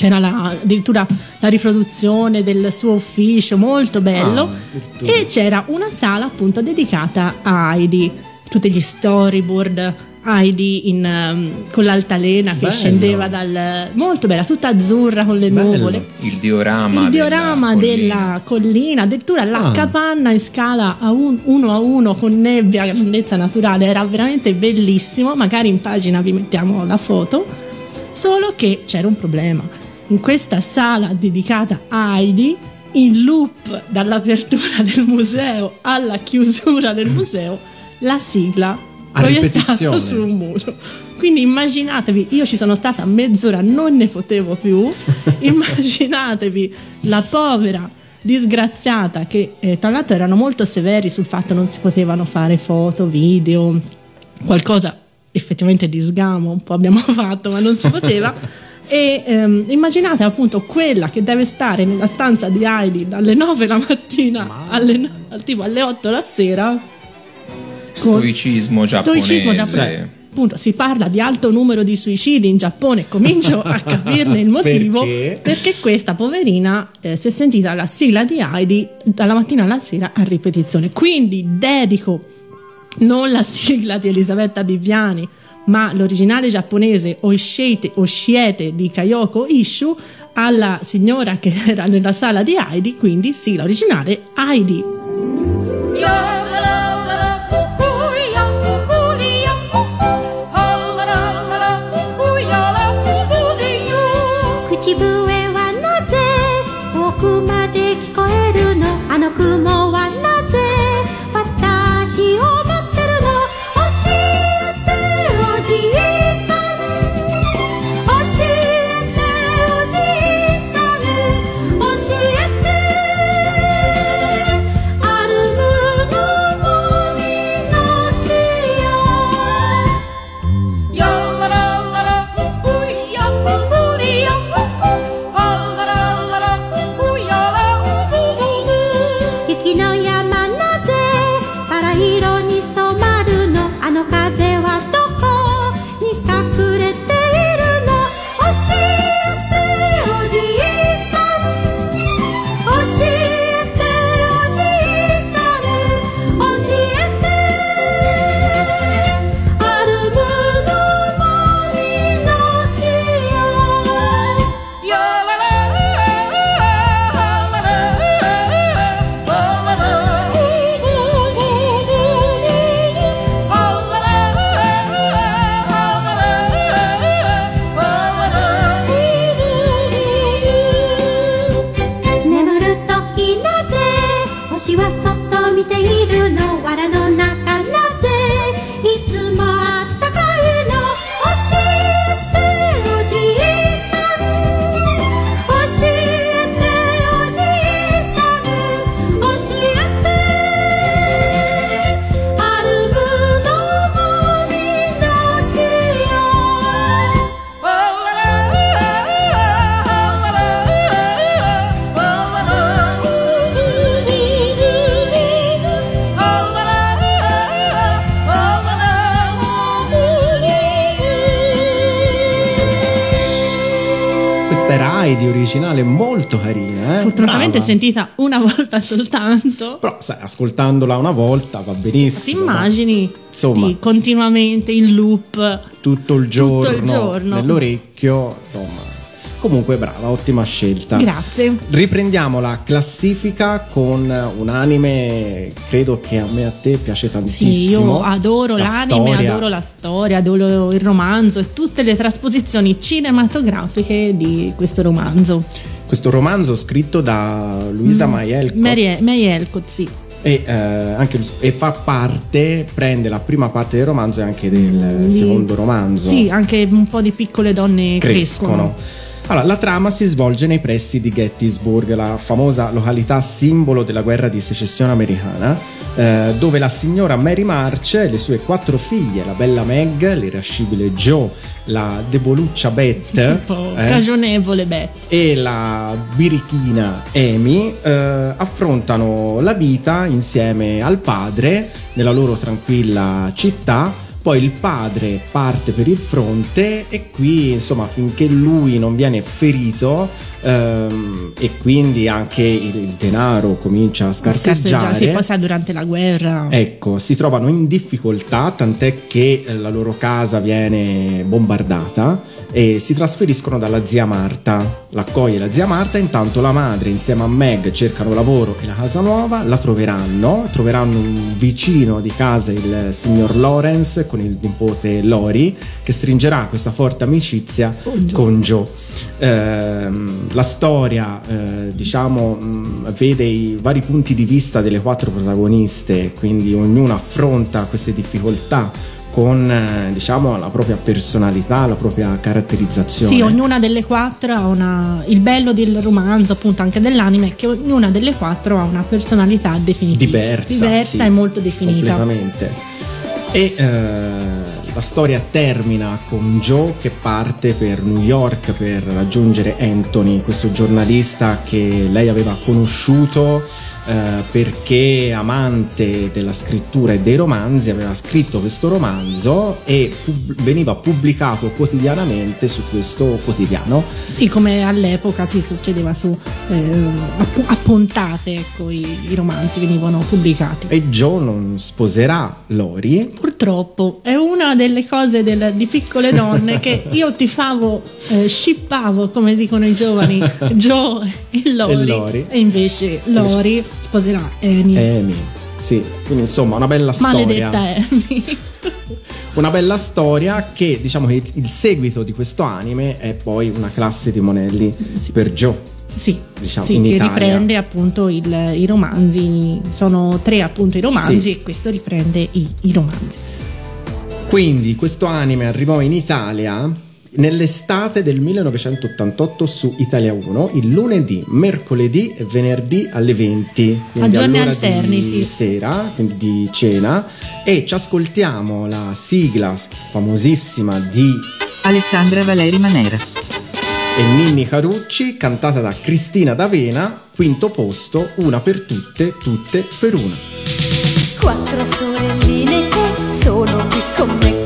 C'era la- addirittura la riproduzione del suo ufficio, molto bello. Ah, e c'era una sala appunto dedicata a Heidi, tutti gli storyboard. Heidi in, um, con l'altalena che Bello. scendeva dal molto bella, tutta azzurra con le Bello. nuvole. Il diorama, Il diorama della della collina. collina, addirittura la Ah. capanna in scala a un- uno a uno con nebbia, grandezza naturale, era veramente bellissimo. Magari in pagina vi mettiamo la foto. Solo che c'era un problema. In questa sala dedicata a Heidi, in loop dall'apertura del museo alla chiusura del museo, la sigla A proiettata sul muro. Quindi immaginatevi, io ci sono stata mezz'ora, non ne potevo più. immaginatevi la povera disgraziata che eh, tra l'altro erano molto severi sul fatto non si potevano fare foto, video, qualcosa effettivamente di sgamo un po' abbiamo fatto, ma non si poteva. E ehm, immaginate appunto quella che deve stare nella stanza di Heidi dalle 9 la mattina alle, no- al tipo alle 8 la sera Stoicismo giapponese. Stoicismo giapponese. Appunto, si parla di alto numero di suicidi in Giappone, comincio a capirne il motivo Perché? perché questa poverina eh, si è sentita la sigla di Heidi dalla mattina alla sera a ripetizione. Quindi dedico non la sigla di Elisabetta Biviani, ma l'originale giapponese Oshiete, Oshiete di Kayoko Ishu alla signora che era nella sala di Heidi, quindi sigla originale Heidi. "口 Brava. sentita una volta soltanto. Però, sai, ascoltandola una volta va Ti benissimo. no? immagini Insomma. sì, continuamente in loop. tutto il giorno, Tutto il giorno. nell'orecchio, insomma. Comunque brava, ottima scelta. Grazie. Riprendiamo la classifica con un anime, credo che a me e a te piace tantissimo. Sì, io adoro La l'anime, storia. adoro la storia, adoro il romanzo e tutte le trasposizioni cinematografiche di questo romanzo. Questo romanzo scritto da Luisa Mary, May Elcott, sì. e, eh, anche- e fa parte, prende la prima parte del romanzo e anche del Di- secondo romanzo. Sì, anche un po' di piccole donne crescono. crescono. Allora, la trama si svolge nei pressi di Gettysburg, la famosa località simbolo della guerra di secessione americana, eh, dove la signora Mary March e le sue quattro figlie, la bella Meg, l'irascibile Joe, la deboluccia Beth eh, cagionevole, beh. e la birichina Amy eh, affrontano la vita insieme al padre nella loro tranquilla città. Poi il padre parte per il fronte e qui, insomma, finché lui non viene ferito ehm, e quindi anche il, denaro comincia a scarseggiare. Sì, poi sa durante la guerra. Ecco, si trovano in difficoltà, tant'è che eh, la loro casa viene bombardata e si trasferiscono dalla zia Marta. L'accoglie la zia Marta, intanto la madre insieme a Meg cercano lavoro e la casa nuova, la troveranno, troveranno un vicino di casa, il signor Lawrence, con il nipote Lori, che stringerà questa forte amicizia Con Joe. con Joe. Ehm, la storia, eh, diciamo, mh, vede i vari punti di vista delle quattro protagoniste, quindi ognuna affronta queste difficoltà con, eh, diciamo, la propria personalità, la propria caratterizzazione. Sì, ognuna delle quattro ha una. Il bello del romanzo, appunto, anche dell'anime, è che ognuna delle quattro ha una personalità definitiva. diversa, Diversa sì, e molto definita. Completamente. E eh, la storia termina con Joe che parte per New York per raggiungere Anthony, questo giornalista che lei aveva conosciuto eh, perché amante della scrittura e dei romanzi aveva scritto questo romanzo e pub- veniva pubblicato quotidianamente su questo quotidiano Sì, come all'epoca si succedeva su eh, a puntate, ecco, i, i romanzi venivano pubblicati. e Joe non sposerà Lori Purtroppo è una delle cose del- di piccole donne che io tifavo, eh, shippavo, come dicono i giovani, Joe e Lori. E Lori. E invece Lori sposerà Amy. Amy sì quindi insomma una bella storia Maledetta Amy. Una bella storia che diciamo che il seguito di questo anime è poi una classe di monelli per Joe. Sì, Diciamo, sì, che Italia. riprende appunto il- i romanzi, sono tre appunto i romanzi Sì. e questo riprende i, i romanzi. Quindi questo anime arrivò in Italia nell'estate del 1988 su Italia 1, il lunedì, mercoledì e venerdì alle 20. Quindi A giorni all'ora alterni, di sì. sera, quindi di cena. E ci ascoltiamo la sigla famosissima di Alessandra Valeri Manera. e Ninni Carucci, cantata da Cristina D'Avena, quinto posto, una per tutte, tutte per una. Quattro sorelline che sono qui con me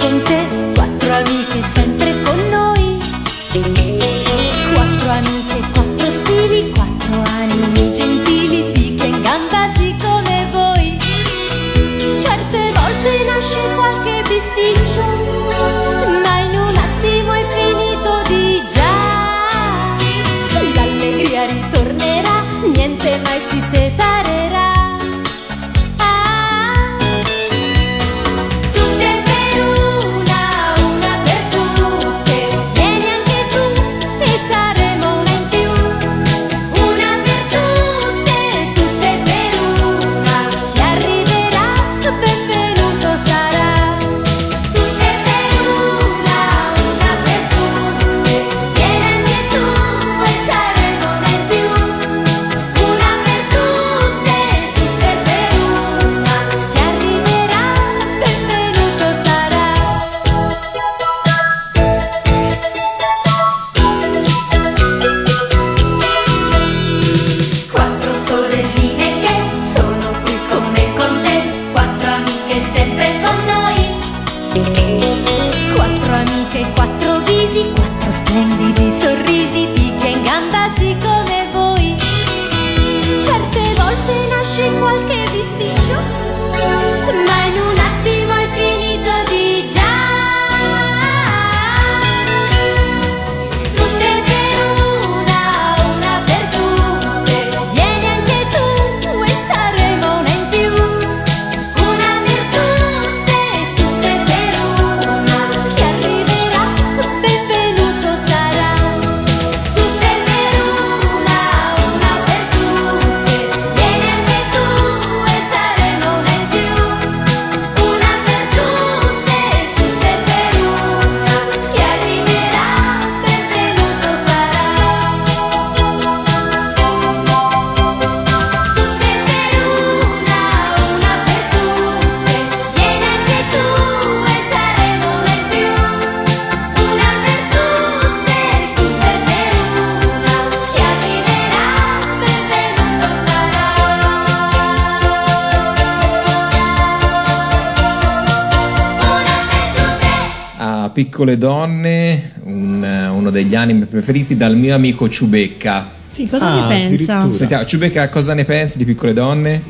Piccole Donne, un- uno degli anime preferiti dal mio amico Ciubecca. Sì, cosa Ah, ne pensa? Sentiamo, Ciubecca, cosa ne pensi di Piccole Donne?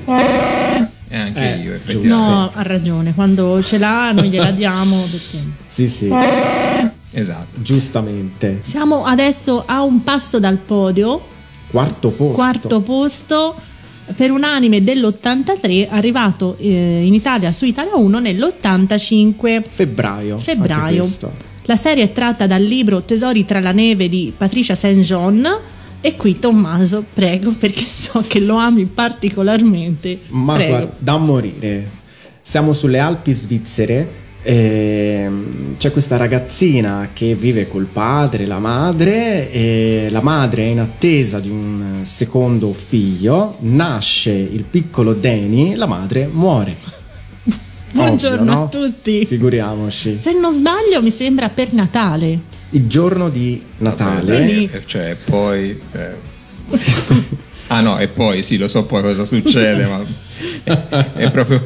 E anche Eh, io, giusto. effettivamente. No, ha ragione, quando ce l'ha noi gliela diamo perché Sì, sì, Esatto. giustamente. Siamo adesso a un passo dal podio, Quarto posto. quarto posto per un anime dell'83 arrivato eh, in Italia su Italia 1 nell'85 Febbraio. febbraio. La serie è tratta dal libro Tesori tra la neve di Patricia St. John e qui Tommaso, prego, perché so che lo ami particolarmente. Ma prego. guarda, da morire. Siamo sulle Alpi svizzere. ehm, c'è questa ragazzina che vive col padre, la madre, e la madre è in attesa di un secondo figlio. Nasce il piccolo Danny, la madre muore. Buongiorno Ovvio, no? a tutti. Figuriamoci. Se non sbaglio mi sembra per Natale. Il giorno di Natale. Quindi- Eh, cioè, poi... eh, Ah no, e poi sì, lo so poi cosa succede, ma è proprio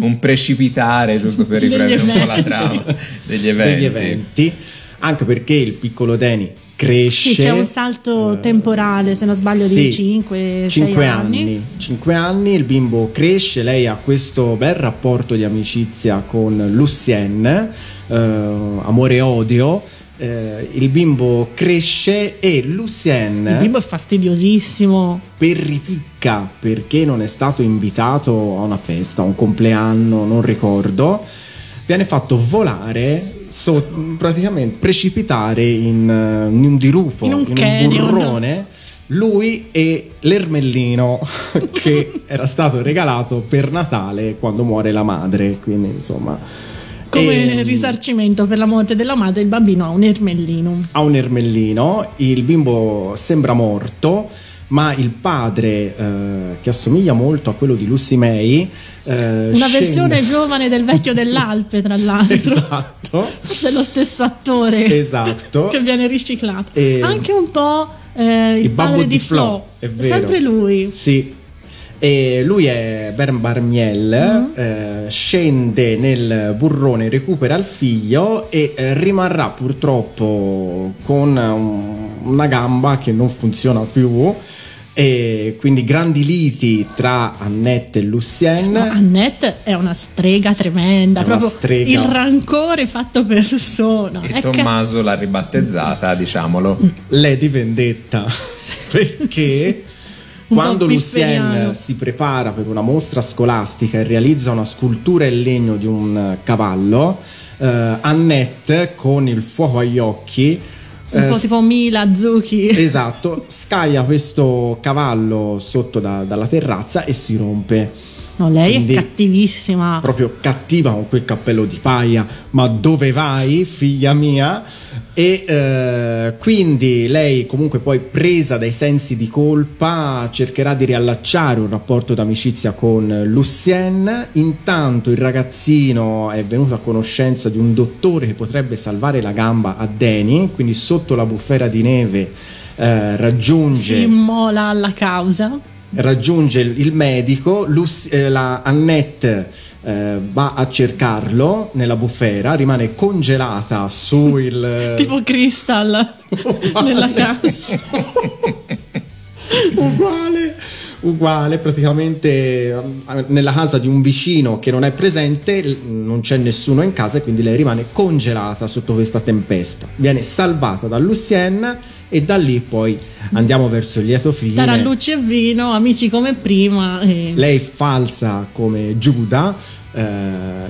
un precipitare, giusto per riprendere un po' la trama degli eventi. degli eventi. Anche perché il piccolo Danny cresce. Sì, c'è un salto temporale, se non sbaglio, di Sì, 5 cinque anni. anni. Cinque anni, il bimbo cresce, lei ha questo bel rapporto di amicizia con Lucien, eh, amore e odio. eh, il bimbo cresce e Lucien Il bimbo è fastidiosissimo. perripicca perché non è stato invitato a una festa, a un compleanno, non ricordo. Viene fatto volare, so- praticamente precipitare in, eh, in un dirupo, In un canyon. burrone. Lui e l'ermellino che era stato regalato per Natale quando muore la madre. Quindi, insomma, Come E- risarcimento per la morte della madre, il bambino ha un ermellino. ha un ermellino, il bimbo sembra morto, ma il padre, eh, che assomiglia molto a quello di Lucy May, eh, Una scende- versione giovane del vecchio dell'Alpe, tra l'altro. Esatto, Forse è lo stesso attore esatto. che viene riciclato. E- Anche un po' eh, il, il padre di Flo, è vero. sempre lui. Sì. E lui è Bern Barmiel, Mm-hmm. eh, scende nel burrone, recupera il figlio e eh, rimarrà purtroppo con un- una gamba che non funziona più. E quindi grandi liti tra Annette e Lucien. No, Annette è una strega tremenda, È proprio strega. il rancore fatto persona. E È ca- Tommaso l'ha ribattezzata, diciamolo. Lady Vendetta perché quando. Lucien si prepara per una mostra scolastica e realizza una scultura in legno di un eh, cavallo eh, Annette con il fuoco agli occhi un eh, po' tipo Mila, Zucchi. esatto scaglia questo cavallo sotto da- dalla terrazza e si rompe No, lei Quindi- è cattivissima. proprio cattiva con quel cappello di paia. Ma dove vai, figlia mia? E eh, quindi lei, comunque, poi presa dai sensi di colpa, cercherà di riallacciare un rapporto d'amicizia con Lucien. Intanto il ragazzino è venuto a conoscenza di un dottore che potrebbe salvare la gamba a Danny. Quindi, sotto la bufera di neve, eh, raggiunge Si immola alla causa. raggiunge il medico, Lucy- eh, la Annette eh, va a cercarlo nella bufera, rimane congelata su il Tipo Crystal nella casa. uguale, uguale, praticamente eh, nella casa di un vicino che non è presente, non c'è nessuno in casa e quindi lei rimane congelata sotto questa tempesta. Viene salvata da Lucien e da lì poi andiamo verso il lieto fine. Tarallucci e vino, amici come prima. e- lei falsa come Giuda eh,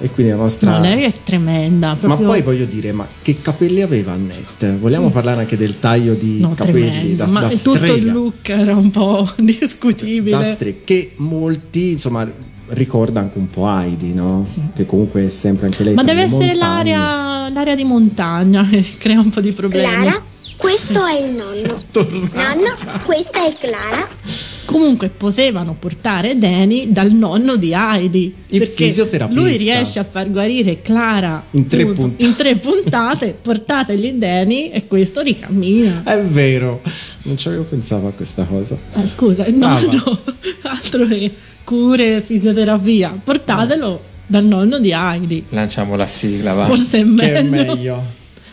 e quindi la nostra No, lei è tremenda. ma Proprio... poi voglio dire ma che capelli aveva Annette vogliamo parlare anche del taglio di No, capelli tremenda. da, Ma da tutto il strega look era un po' discutibile. da strega che molti insomma ricorda anche un po' Heidi no? che comunque è sempre anche lei Ma deve essere l'area, l'area di montagna che crea un po' di problemi. Clara, questo è il nonno. Nonno, questa è Clara. Comunque potevano portare Danny dal nonno di Heidi. Il perché fisioterapista. lui riesce a far guarire Clara In tre tutto- puntate. in tre puntate, portategli Danny e questo ricammina. è vero non ci avevo pensato a questa cosa Ah, scusa, il Ah, nonno, altro che cure, fisioterapia, portatelo dal nonno di Heidi. Lanciamo la sigla, va. Forse è che è meglio.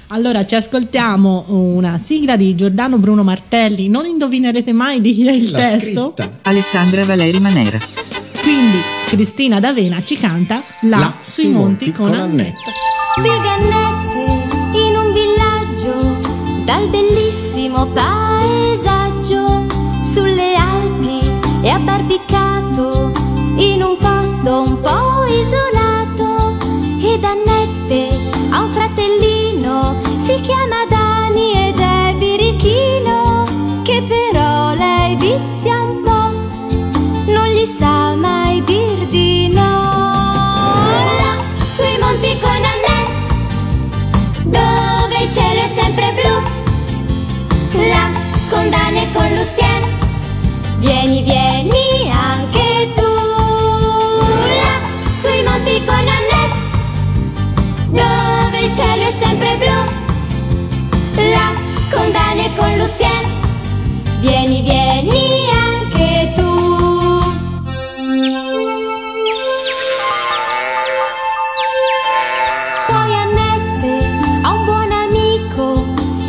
Allora ci ascoltiamo una sigla di Giordano Bruno Martelli. Non indovinerete mai di chi è il L'ha testo. scritta. Alessandra Valeri Manera. Quindi Cristina D'Avena ci canta La, La sui monti con Annette. Spigannette in un villaggio dal bellissimo paesaggio sulle Alpi e abbarbicato in un posto un po' isolato ed Annette si chiama Dani ed è birichino che però lei vizia un po' non gli sa mai dir di no. Là sui monti con Annette dove il cielo è sempre blu. Là con Dani e con Lucien. Vieni vieni Lucien vieni vieni anche tu Poi Annette ha un buon amico,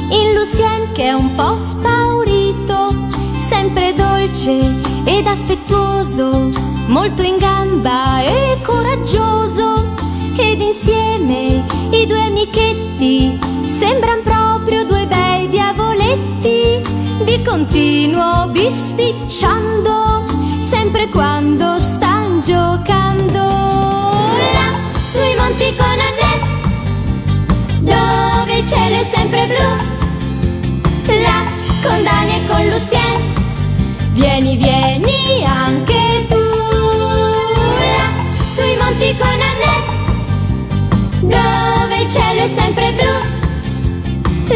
in Lucien che è un po' spaurito, sempre dolce ed affettuoso, molto in gamba e coraggioso. Ed insieme i due amichetti sembran proprio continuo bisticciando, sempre quando stan giocando. Là sui monti con Annette dove il cielo è sempre blu. Là con Dani e con Lucien vieni vieni anche tu. Là sui monti con Annette dove il cielo è sempre blu.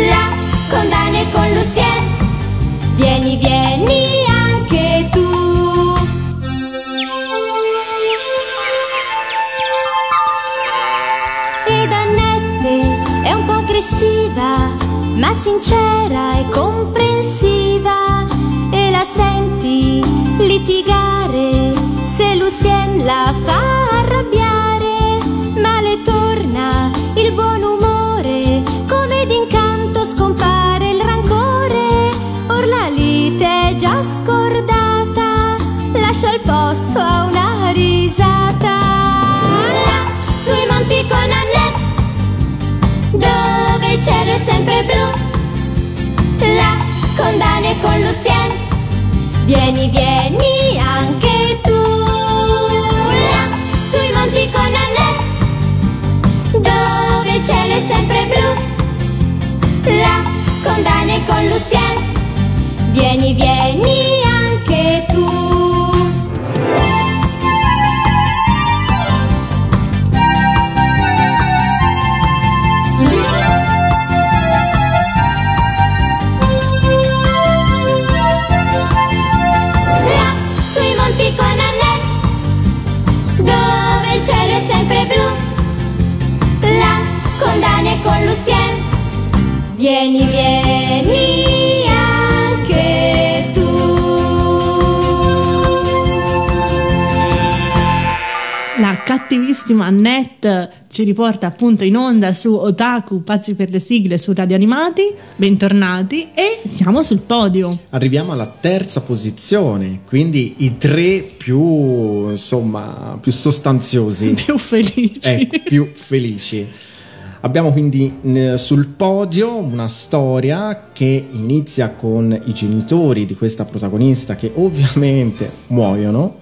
Là con Dani e con Lucien vieni vieni anche tu ed Annette è un po' aggressiva, ma sincera e comprensiva. E la senti litigare se Lucien la fa arrabbiare, monti con Annette dove il cielo è sempre blu là con Dani e con Lucien. Vieni vieni anche tu. Là sui monti con Annette dove il cielo è sempre blu là con Dani e con Lucien. Vieni vieni anche E Lucien vieni vieni anche tu La cattivissima Annette ci riporta appunto in onda su Otaku, pazzi per le sigle su Radio Animati. Bentornati e siamo sul podio. Arriviamo alla terza posizione, quindi i tre più, insomma, più sostanziosi. Più felici. ecco, più felici. Abbiamo quindi sul podio una storia che inizia con i genitori di questa protagonista che ovviamente muoiono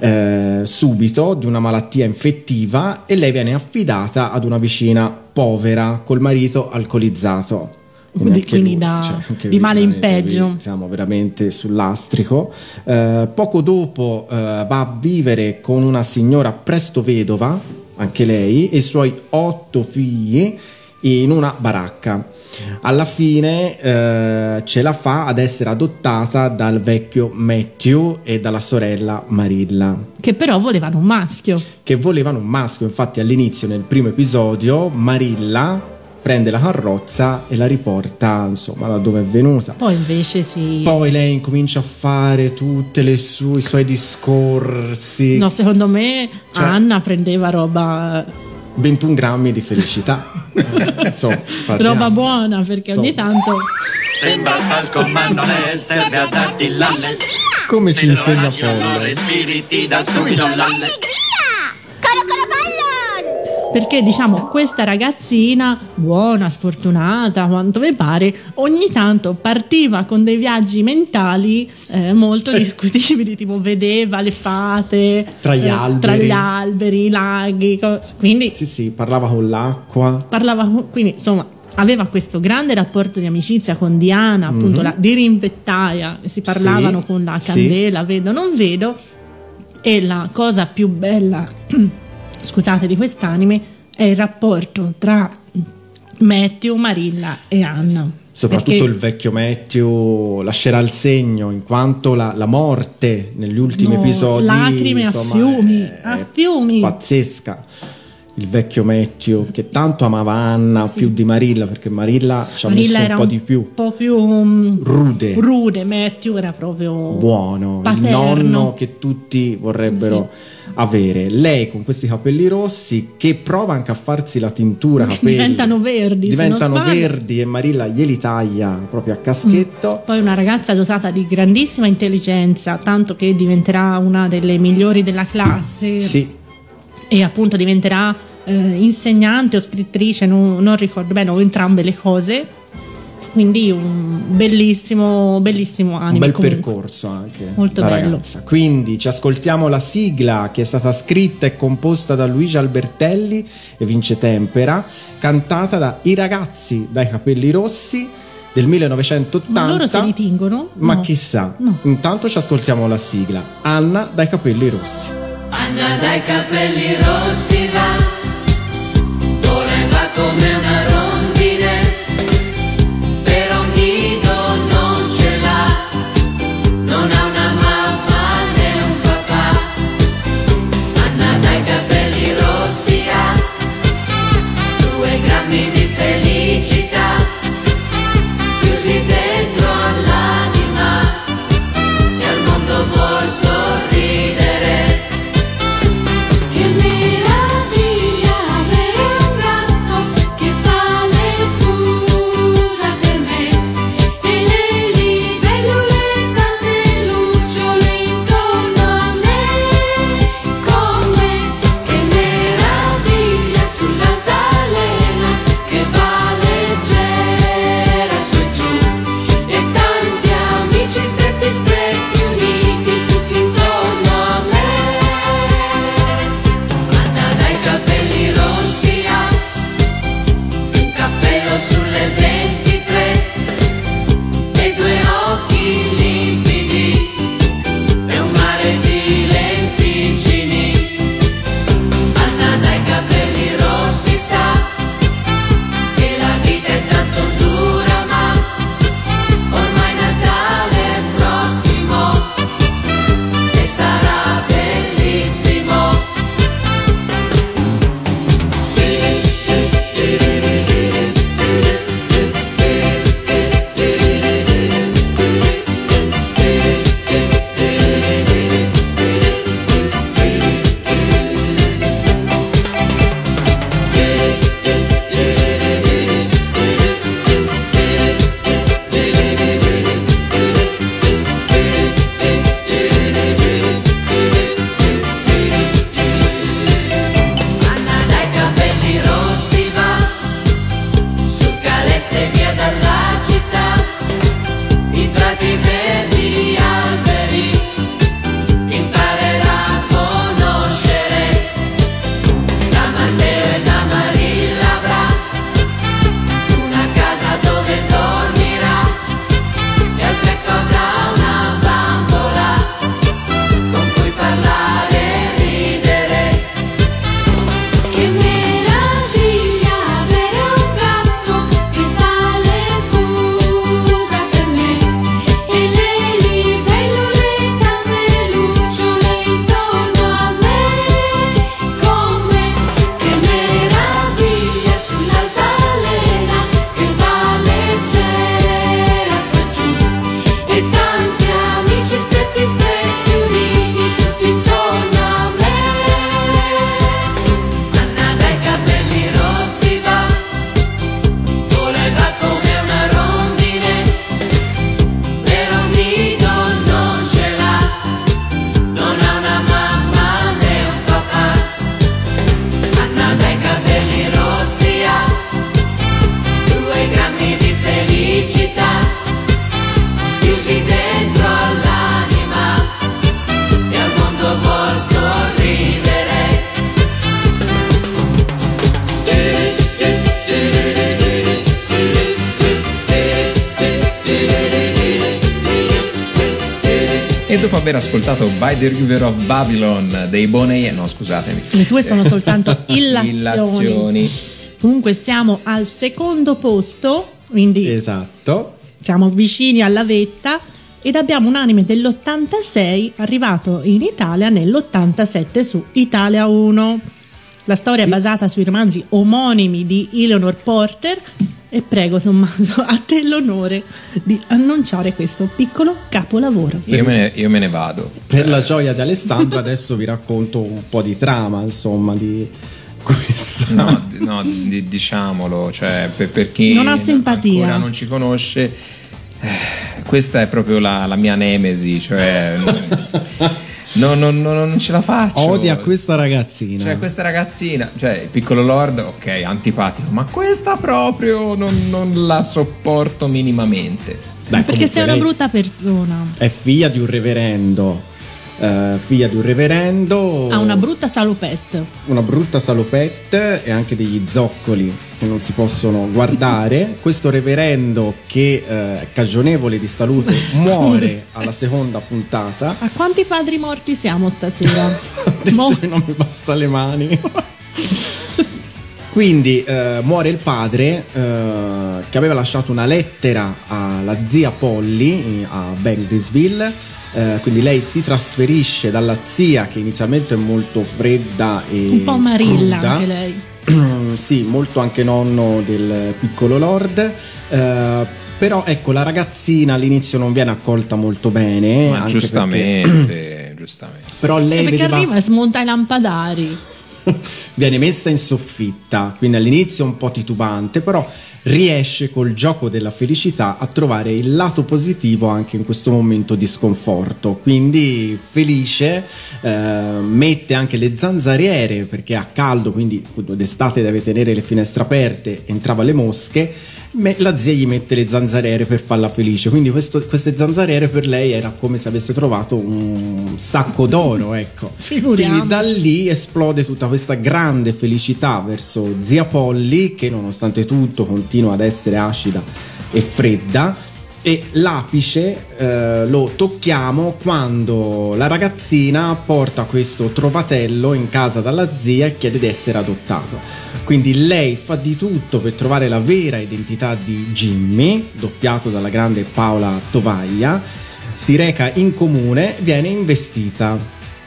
eh, subito di una malattia infettiva e lei viene affidata ad una vicina povera col marito alcolizzato. Quindi- quindi da- anche di male in peggio. qui siamo veramente sull'astrico. Eh, poco dopo eh, va a vivere con una signora presto vedova, anche lei, e i suoi otto figli in una baracca. Alla fine eh, ce la fa ad essere adottata dal vecchio Matthew e dalla sorella Marilla Che però volevano un maschio. che volevano un maschio. Infatti, all'inizio, nel primo episodio, Marilla prende la carrozza e la riporta insomma da dove è venuta. Poi invece si... Poi lei incomincia a fare tutti i suoi discorsi. No, secondo me Cioè- Anna prendeva roba 21 grammi di felicità. Insomma, parliamo. Roba buona perché ogni Insomma. tanto Sembra ma non è, serve a darti l'alle. Come ci insegna lasci allora Pollo. respiri, ti dà subito l'alle. Perché diciamo questa ragazzina buona, sfortunata, quanto vi pare, ogni tanto partiva con dei viaggi mentali eh, molto discutibili, tipo vedeva le fate Tra gli eh, alberi. tra gli alberi, i laghi, cose. quindi Sì, sì, parlava con l'acqua. parlava, quindi insomma aveva questo grande rapporto di amicizia con Diana, appunto la dirimpettaia, si parlavano. Sì, con la sì. candela, vedo, non vedo. E la cosa più bella, scusate, di quest'anime è il rapporto tra Matthew, Marilla e Anna. Soprattutto Perché- il vecchio Matthew lascerà il segno in quanto la, la morte negli ultimi No, episodi lacrime a insomma, fiumi, è- a è fiumi. pazzesca il vecchio Matthew che tanto amava Anna più di Marilla perché Marilla ci ha Marilla messo un po' di più un po' più mm, rude rude, Matthew era proprio buono paterno. il nonno che tutti vorrebbero avere lei con questi capelli rossi che prova anche a farsi la tintura capelli. Diventano verdi, diventano verdi e Marilla glieli taglia proprio a caschetto. Poi una ragazza dotata di grandissima intelligenza, tanto che diventerà una delle migliori della classe. Sì. E appunto diventerà eh, insegnante o scrittrice, non, non ricordo bene, o entrambe le cose. Quindi un bellissimo, bellissimo anime. un bel comunque. percorso anche Molto bello. ragazza. quindi ci ascoltiamo la sigla che è stata scritta e composta da Luigi Albertelli e Vince Tempera cantata da I ragazzi dai capelli rossi del 1980 Ma loro se li tingono? ma No. chissà No. intanto ci ascoltiamo la sigla Anna dai capelli rossi Anna dai capelli rossi va, aver ascoltato By the River of Babylon dei Boney, no scusatemi, Le tue sono soltanto illazioni. illazioni. Comunque siamo al secondo posto, quindi Esatto. siamo vicini alla vetta ed abbiamo un anime dell'86 arrivato in Italia nell'87 su Italia 1. La storia è basata sui romanzi omonimi di Eleanor Porter e prego Tommaso, a te l'onore di annunciare questo piccolo capolavoro. Io me ne, io me ne vado. Per la gioia di Alessandro adesso vi racconto un po' di trama, insomma, di questa. No, no, di- diciamolo, cioè per, per chi Non ha simpatia. ancora non ci conosce, eh, questa è proprio la, la mia nemesi, cioè no, no, no, non ce la faccio. Odia questa ragazzina. Cioè, questa ragazzina, cioè il piccolo Lord, ok, antipatico, ma questa proprio non, non la sopporto minimamente. Beh, Perché sei una lei brutta persona. È figlia di un reverendo. Eh, figlia di un reverendo. Ha una brutta salopette. una brutta salopette e anche degli zoccoli che non si possono guardare. Questo reverendo che eh, è cagionevole di salute muore alla seconda puntata. A quanti padri morti siamo stasera? Adesso Mo- non mi basta le mani. Quindi eh, muore il padre eh, che aveva lasciato una lettera alla zia Polly eh, a Bendisville. Eh, quindi lei si trasferisce dalla zia che inizialmente è molto fredda e un po' marilla cruda. anche lei. sì, molto anche nonno del piccolo Lord. eh, però ecco, la ragazzina all'inizio non viene accolta molto bene. Ma anche giustamente, giustamente. perché- però lei Eh, perché vedeva arriva e smonta i lampadari. viene messa in soffitta, quindi all'inizio un po' titubante, però riesce col gioco della felicità a trovare il lato positivo anche in questo momento di sconforto. Quindi felice, eh, mette anche le zanzariere perché ha caldo, quindi d'estate deve tenere le finestre aperte, entrava le mosche. Me- La zia gli mette le zanzariere per farla felice, quindi questo- queste zanzariere per lei era come se avesse trovato un sacco d'oro, ecco. Figuriamoci. Quindi da lì esplode tutta questa grande felicità verso zia Polly che nonostante tutto continua ad essere acida e fredda e l'apice eh, lo tocchiamo quando la ragazzina porta questo trovatello in casa dalla zia e chiede di essere adottato. Quindi lei fa di tutto per trovare la vera identità di Jimmy, doppiato dalla grande Paola Tovaglia, si reca in comune, viene investita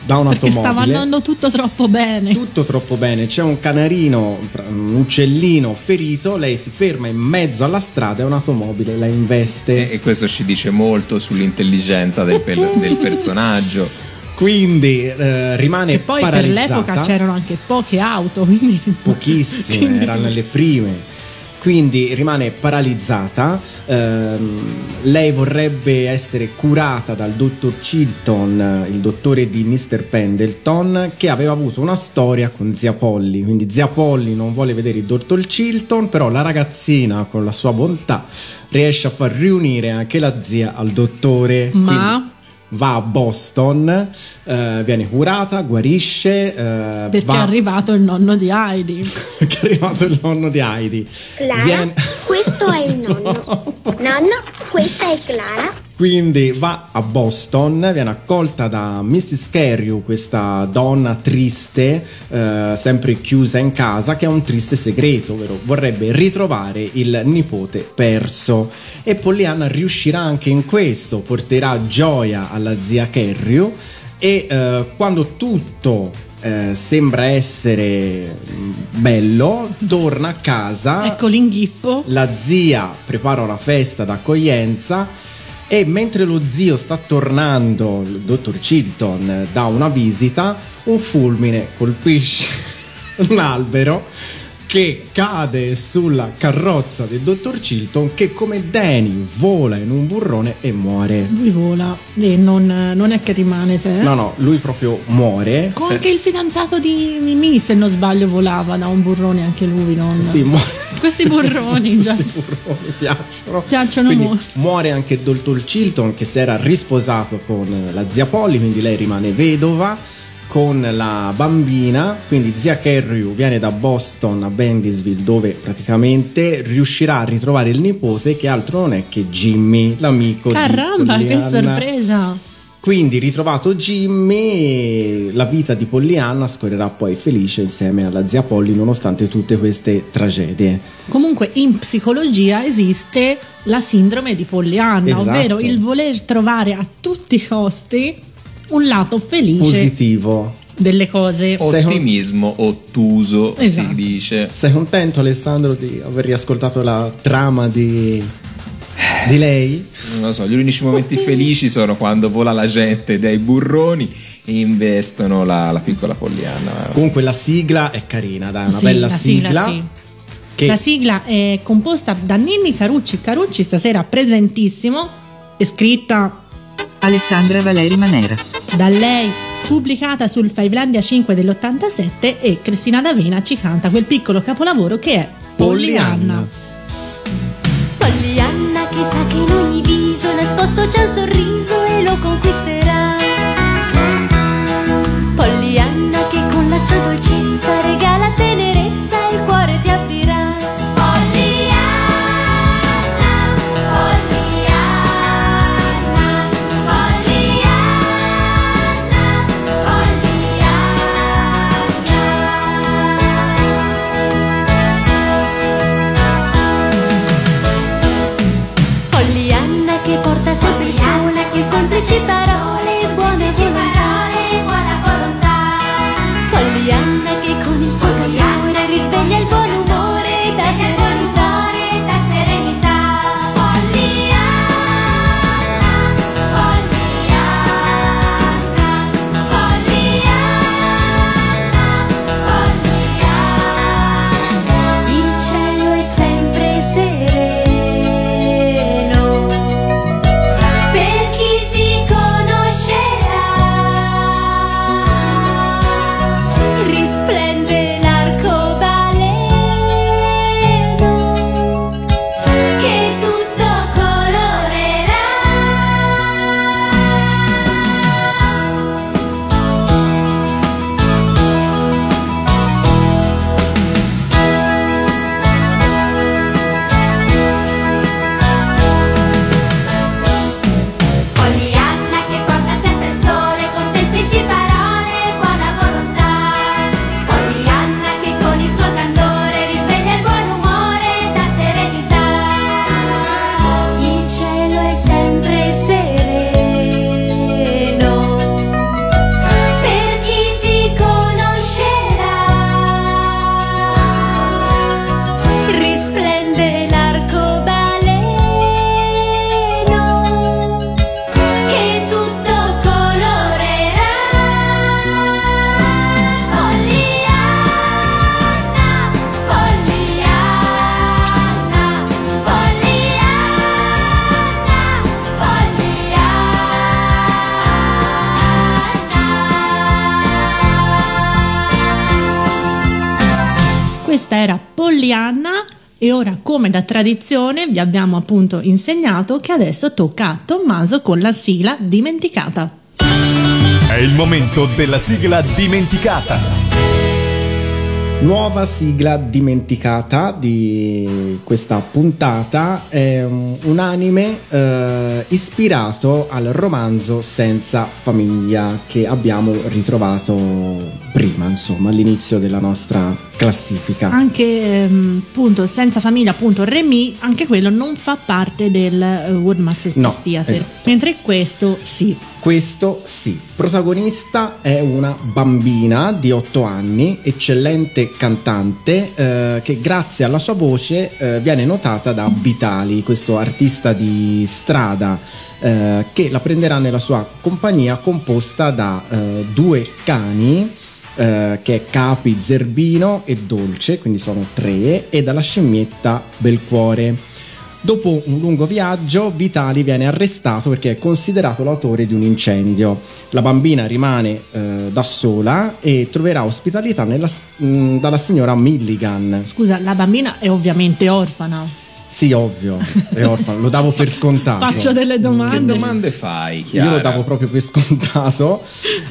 da Perché un'automobile. stava andando tutto troppo bene. Tutto troppo bene, c'è un canarino, un uccellino ferito, lei si ferma in mezzo alla strada e un'automobile la investe. E, e questo ci dice molto sull'intelligenza del, pel- del personaggio. Quindi eh, rimane E poi per l'epoca c'erano anche poche auto, quindi pochissime, Quindi- erano le prime. Quindi rimane paralizzata. ehm, lei vorrebbe essere curata dal dottor Chilton, eh, il dottore di Mr. Pendleton, che aveva avuto una storia con zia Polly. Quindi zia Polly non vuole vedere il dottor Chilton, però la ragazzina, con la sua bontà, riesce a far riunire anche la zia al dottore. Ma- Quindi Va a Boston, eh, viene curata, guarisce. eh, perché va- è arrivato il nonno di Heidi. perché è arrivato il nonno di Heidi. Clara, Viene- questo è il nonno. Nonno, questa è Clara. Quindi va a Boston, viene accolta da Mrs. Carrew, questa donna triste, eh, sempre chiusa in casa, che ha un triste segreto, ovvero vorrebbe ritrovare il nipote perso. E Pollyanna riuscirà anche in questo, porterà gioia alla zia Carrew e eh, quando tutto eh, sembra essere mm, bello, torna a casa. Ecco l'inghippo. La zia prepara una festa d'accoglienza e mentre lo zio sta tornando, il dottor Chilton, eh, da una visita, un fulmine colpisce un albero che cade sulla carrozza del dottor Chilton che come Danny vola in un burrone e muore. Lui vola e non, non è che rimane se. No, no, lui proprio muore. Come anche il fidanzato di Mimì, se non sbaglio, volava da un burrone anche lui. Non... Sì, muore. Questi burroni già Questi burroni piacciono. piacciono molto. muore anche il dottor Chilton che si era risposato con la zia Polly, quindi lei rimane vedova con la bambina, quindi zia Carrew viene da Boston a Bandysville dove praticamente riuscirà a ritrovare il nipote che altro non è che Jimmy, l'amico Caramba, di che Pollyanna. sorpresa! Quindi, ritrovato Jimmy, la vita di Pollyanna scorrerà poi felice insieme alla zia Polly, nonostante tutte queste tragedie. Comunque in psicologia esiste la sindrome di Pollyanna, Esatto. ovvero il voler trovare a tutti i costi un lato felice Positivo. delle cose. Ottimismo ottuso Esatto. si dice. Sei contento, Alessandro, di aver riascoltato la trama di, di lei? Non lo so, gli unici momenti felici sono quando vola la gente dai burroni e investono la, la piccola Pollyanna. Comunque, la sigla è carina, dai, una Sì, bella la sigla. sigla, sì. Che La sigla è composta da Ninni Carucci. Carucci stasera presentissimo, è scritta Alessandra Valeri Manera. Da lei, pubblicata sul Fivelandia 5 dell'87 e Cristina D'Avena ci canta quel piccolo capolavoro che è Pollyanna. Pollyanna che sa che in ogni viso nascosto c'è un sorriso e lo conquisterà. Pollyanna che con la sua dolcezza Pollyanna e ora come da tradizione vi abbiamo appunto insegnato che adesso tocca a Tommaso con la sigla dimenticata. È il momento della sigla dimenticata. Nuova sigla dimenticata di questa puntata è un un anime eh, ispirato al romanzo Senza famiglia che abbiamo ritrovato prima, insomma, all'inizio della nostra classifica. Anche ehm, appunto senza famiglia appunto Remy, anche quello non fa parte del World Masterpiece No, Theater, esatto. mentre questo sì. Questo sì, protagonista è una bambina di 8 anni, eccellente cantante, eh, che grazie alla sua voce eh, viene notata da Vitali, questo artista di strada eh, che la prenderà nella sua compagnia composta da eh, due cani. Eh, che è Capi, Zerbino e Dolce, quindi sono tre, e dalla scimmietta Belcuore. Dopo un lungo viaggio, Vitali viene arrestato perché è considerato l'autore di un incendio. La bambina rimane eh, da sola e troverà ospitalità nella- mh, dalla signora Milligan. Scusa, la bambina è ovviamente orfana. Sì, ovvio, è orfano, lo davo per scontato. Faccio delle Che domande. domande fai, Io Chiara? lo davo proprio per scontato.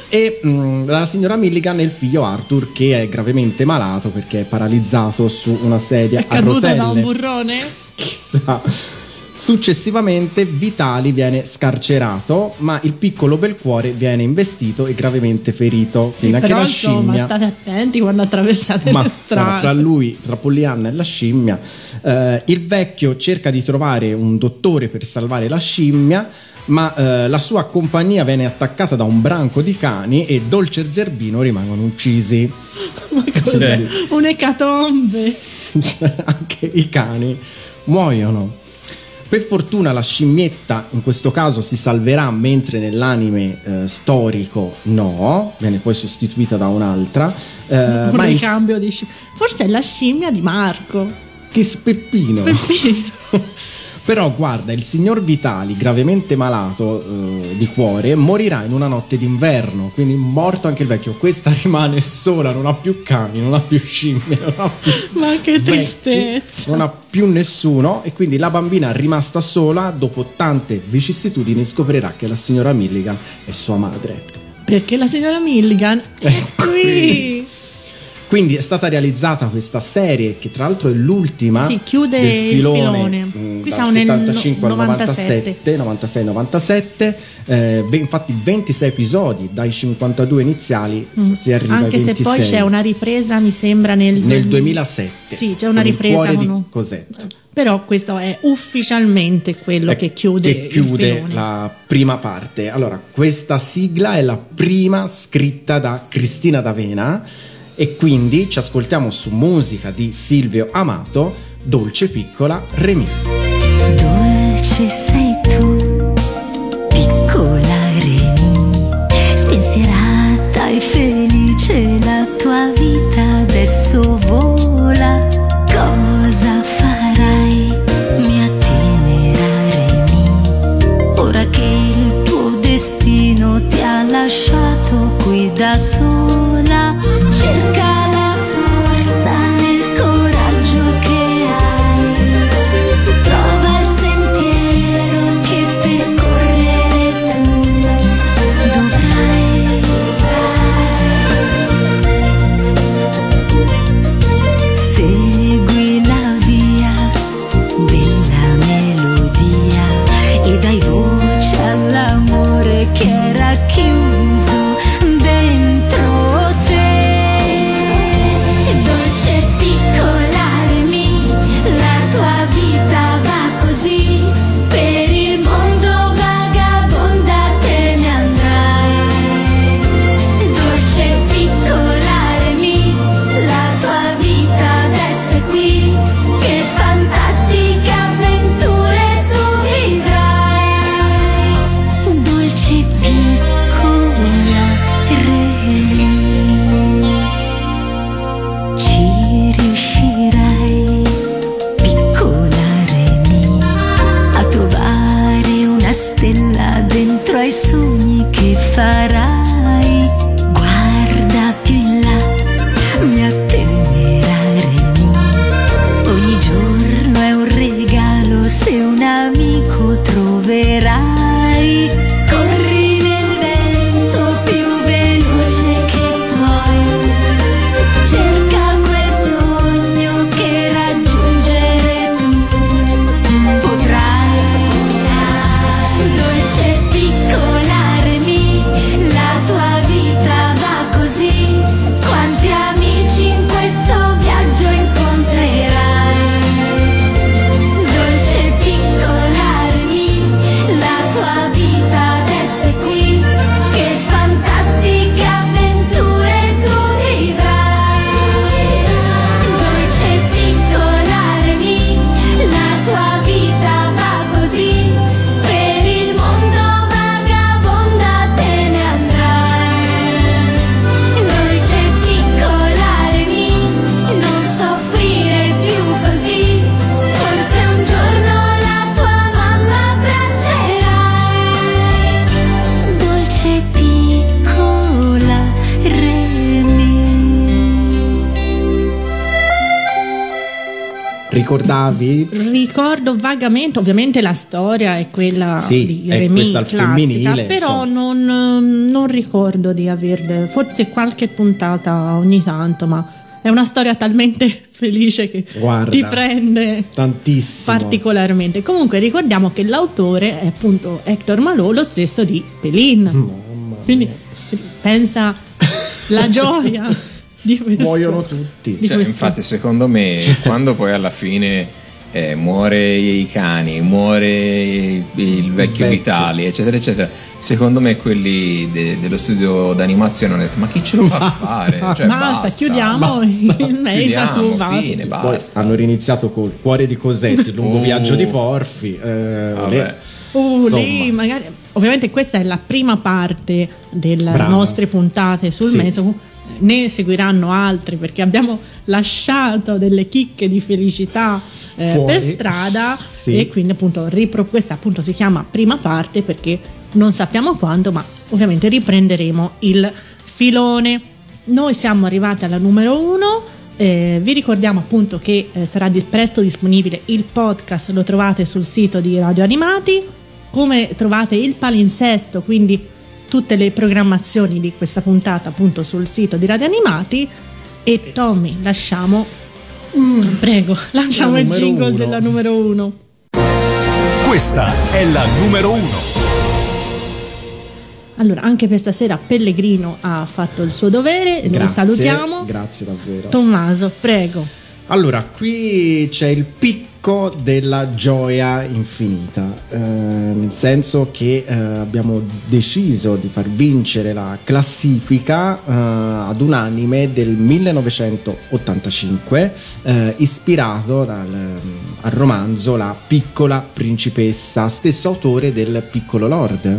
E mh, la signora Milligan e il figlio Arthur, che è gravemente malato perché è paralizzato su una sedia È a caduta rotelle. da un burrone? chissà. Successivamente Vitali viene scarcerato, ma il piccolo Belcuore viene investito e gravemente ferito. Sì, Quindi anche però la insomma, scimmia state attenti quando attraversate ma le strade. fra lui, tra Pollyanna e la scimmia, eh, il vecchio cerca di trovare un dottore per salvare la scimmia, ma eh, la sua compagnia viene attaccata da un branco di cani e Dolce e Zerbino rimangono uccisi. Ma cos'è? Cioè, Un'ecatombe. anche i cani muoiono. Per fortuna la scimmietta in questo caso si salverà, mentre nell'anime eh, storico no, viene poi sostituita da un'altra. eh, Un ma il- ricambio di scimmia. Forse è la scimmia di Marco. che speppino! Però guarda, il signor Vitali, gravemente malato eh, di cuore, morirà in una notte d'inverno, quindi morto anche il vecchio. Questa rimane sola, non ha più cani, non ha più scimmie, non ha più Ma che vecchi, tristezza. non ha più nessuno e quindi la bambina rimasta sola, dopo tante vicissitudini, scoprirà che la signora Milligan è sua madre. Perché la signora Milligan è qui. Quindi è stata realizzata questa serie che tra l'altro è l'ultima Sì, chiude del il filone, filone. mh, Qui siamo nel 75 al 97. 97, 96 97, eh, infatti 26 episodi dai 52 iniziali s- si arriva Mm. Anche se 26. poi c'è una ripresa, mi sembra, nel, nel 2007. Sì, c'è una ripresa con di Cosette. Però questo è ufficialmente quello Eh, che chiude, che chiude il filone. la prima parte. Allora, questa sigla è la prima scritta da Cristina D'Avena e quindi ci ascoltiamo su musica di Silvio Amato, Dolce Piccola Remi. Dolce sei Ricordavi? Ricordo vagamente, ovviamente la storia è quella Sì, di Remy classica, però non, ehm, non ricordo di aver forse qualche puntata ogni tanto, ma è una storia talmente felice che Guarda. ti prende Tantissimo. particolarmente. Comunque ricordiamo che l'autore è appunto Hector Malot, lo stesso di Pelin. Quindi pensa la gioia di questo. Muoiono tutti. di Cioè, questo- infatti, secondo me, quando poi alla fine eh, muore i cani, muore il vecchio vecchio. Vitali, eccetera, eccetera, secondo me quelli de- dello studio d'animazione hanno detto: Ma chi ce lo fa Basta. fare? Cioè, basta, chiudiamo basta. il Chiudiamo, basta. fine, Poi basta. hanno riniziato col cuore di Cosetti, il lungo Oh. viaggio di Porfi. eh, Vabbè. Uh, lì magari ovviamente questa è la prima parte delle Brava. nostre puntate sul Sì. Meisaku ne seguiranno altri perché abbiamo lasciato delle chicche di felicità eh, per strada Sì. e quindi appunto ripro- questa appunto si chiama prima parte perché non sappiamo quando ma ovviamente riprenderemo il filone. Noi siamo arrivati alla numero uno eh, vi ricordiamo appunto che eh, sarà di- presto disponibile il podcast lo trovate sul sito di Radio Animati. Come trovate il palinsesto quindi tutte le programmazioni di questa puntata appunto sul sito di Radio Animati e Tommy lasciamo prego lanciamo La il jingle uno. della numero uno Questa è la numero uno. allora anche per stasera Pellegrino ha fatto il suo dovere lo Grazie, salutiamo Grazie davvero. Tommaso prego Allora, qui c'è il picco della gioia infinita, eh, nel senso che eh, abbiamo deciso di far vincere la classifica eh, ad un anime del 1985, eh, ispirato dal, al romanzo La piccola principessa, stesso autore del Piccolo Lord.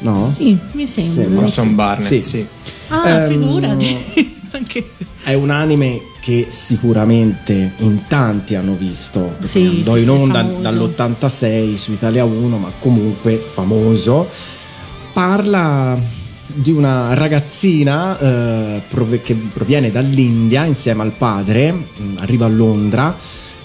No? sì mi sembra. Orson Barnett, Sì. sì. ah Ehm, figurati Anche- È un anime che sicuramente in tanti hanno visto. Sì, andò sì, in onda famoso. dall'86 su Italia 1, ma comunque famoso. Parla di una ragazzina eh, che proviene dall'India insieme al padre, mh, arriva a Londra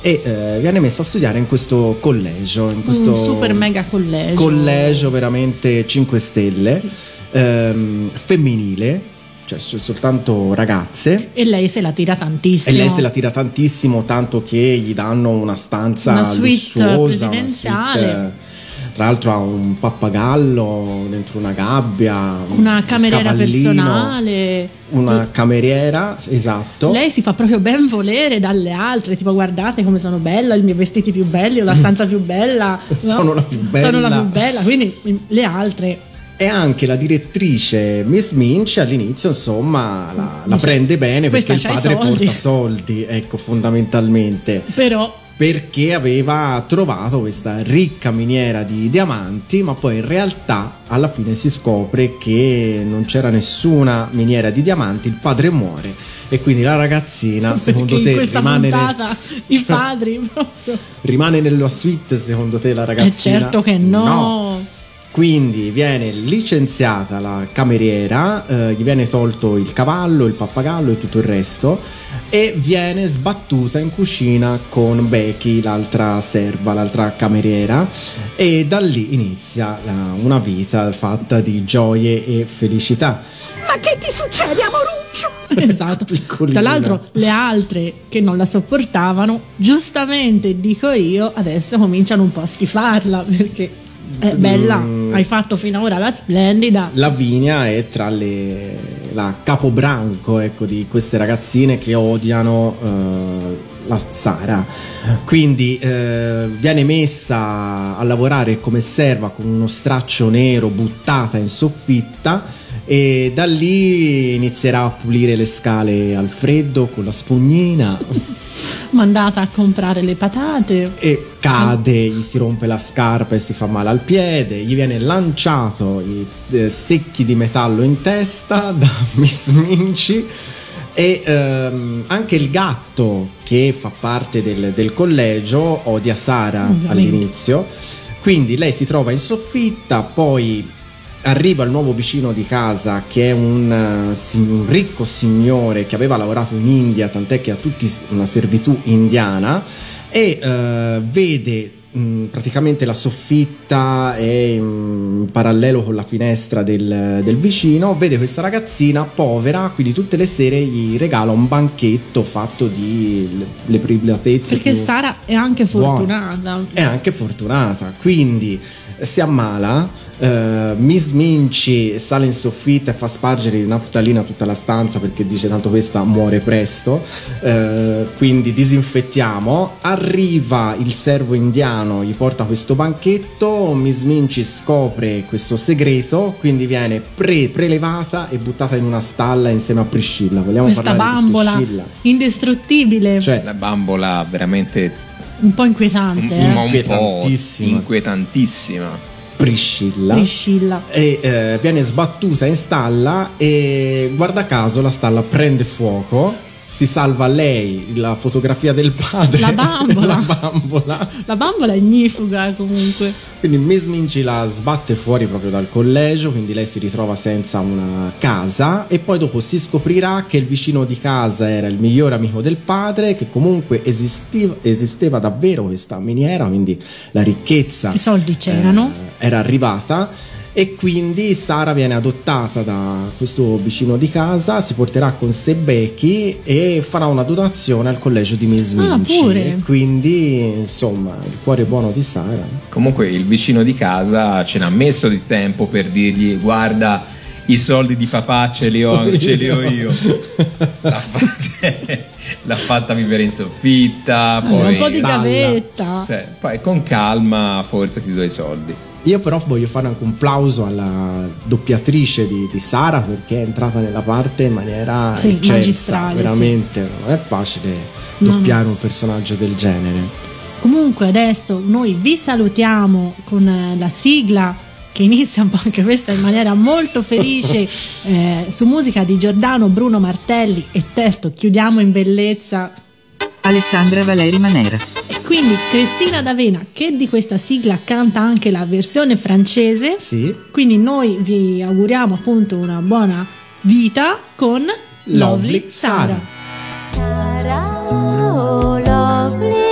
e eh, viene messa a studiare in questo collegio, in questo un super mega collegio collegio veramente 5 stelle, Sì. ehm, femminile, cioè c'è soltanto ragazze. e lei se la tira E tantissimo lei se la tira tantissimo, tanto che gli danno una stanza Una suite lussuosa, una presidenziale. suite, tra l'altro ha un pappagallo dentro una gabbia, un una cameriera cavallino, personale una cameriera, esatto. Lei si fa proprio ben volere dalle altre, tipo guardate come sono bella, i miei vestiti più belli, ho la stanza più bella. no? Sono la più bella. Sono la più bella, quindi le altre E anche la direttrice Miss Minch all'inizio, insomma, la, la prende bene perché il "Questa c'ha i padre soldi." porta soldi, ecco, fondamentalmente. però perché aveva trovato questa ricca miniera di diamanti, ma poi in realtà alla fine si scopre che non c'era nessuna miniera di diamanti, il padre muore e quindi la ragazzina secondo perché te in questa rimane, nel- puntata i padri proprio rimane nella suite secondo te la Eh ragazzina? certo che no. Quindi viene licenziata la cameriera, eh, gli viene tolto il cavallo, il pappagallo e tutto il resto e viene sbattuta in cucina con Becky, l'altra serva, l'altra cameriera e da lì inizia la- una vita fatta di gioie e felicità. Ma che ti succede, amoruccio? Esatto. Piccolina. Tra l'altro, le altre che non la sopportavano, giustamente dico io, adesso cominciano un po' a schifarla perché è bella. Mm. Hai fatto finora la splendida. Lavinia è tra le la capobranco ecco, di queste ragazzine che odiano eh, la Sara. Quindi eh, viene messa a lavorare come serva con uno straccio nero buttata in soffitta e da lì inizierà a pulire le scale al freddo con la spugnina Mandata a comprare le patate. e cade, gli si rompe la scarpa e si fa male al piede, gli viene lanciato i eh, secchi di metallo in testa da Miss Minci e ehm, anche il gatto che fa parte del, del collegio odia Sara Ovviamente. all'inizio, quindi lei si trova in soffitta, poi arriva il nuovo vicino di casa che è un, eh, un ricco signore che aveva lavorato in India, tant'è che ha tutti una servitù indiana e eh, vede mh, praticamente la soffitta è in parallelo con la finestra del, del vicino, vede questa ragazzina povera, quindi tutte le sere gli regala un banchetto fatto di le, privatezze. Perché Sara è anche fortunata. è anche fortunata, quindi si ammala. eh, Miss Minci sale in soffitta e fa spargere di naftalina tutta la stanza perché dice tanto questa muore presto. eh, quindi disinfettiamo. Arriva il servo indiano, gli porta questo banchetto. Miss Minci scopre questo segreto, quindi viene pre- prelevata e buttata in una stalla insieme a Priscilla. Vogliamo Questa parlare bambola indistruttibile, Cioè, La bambola veramente un po' inquietante. un- eh. un po' Inquietantissima. inquietantissima. Priscilla. Priscilla. e eh, viene sbattuta in stalla e guarda caso la stalla prende fuoco si salva lei la fotografia del padre La bambola. la bambola La bambola è ignifuga comunque. quindi Miss Minci la sbatte fuori proprio dal collegio quindi lei si ritrova senza una casa e poi dopo si scoprirà che il vicino di casa era il migliore amico del padre che comunque esisteva, esisteva davvero questa miniera quindi la ricchezza I soldi c'erano. eh, era arrivata e quindi Sara viene adottata da questo vicino di casa, si porterà con sé Becky e farà una donazione al collegio di Miss Ah, Minci. pure. E quindi, insomma, il cuore buono di Sara. Comunque il vicino di casa ce n'ha messo di tempo per dirgli guarda i soldi di papà ce li ho, ce li ho io. L'ha, fa- cioè, l'ha fatta vivere in soffitta, Eh, poi, un po' di gavetta. cioè, poi con calma forse ti do i soldi. Io però voglio fare anche un plauso alla doppiatrice di, di Sara perché è entrata nella parte in maniera Sì, eccelsa, magistrale, sì. veramente non è facile No, doppiare un personaggio del genere. Comunque adesso noi vi salutiamo con eh, la sigla che inizia un po' anche questa in maniera molto felice eh, su musica di Giordano Bruno Martelli e testo Chiudiamo in bellezza Alessandra Valeri Manera. Quindi Cristina D'Avena che di questa sigla canta anche la versione francese Sì, quindi noi vi auguriamo appunto una buona vita con Lovely Lovely Sara. Sara. Oh lovely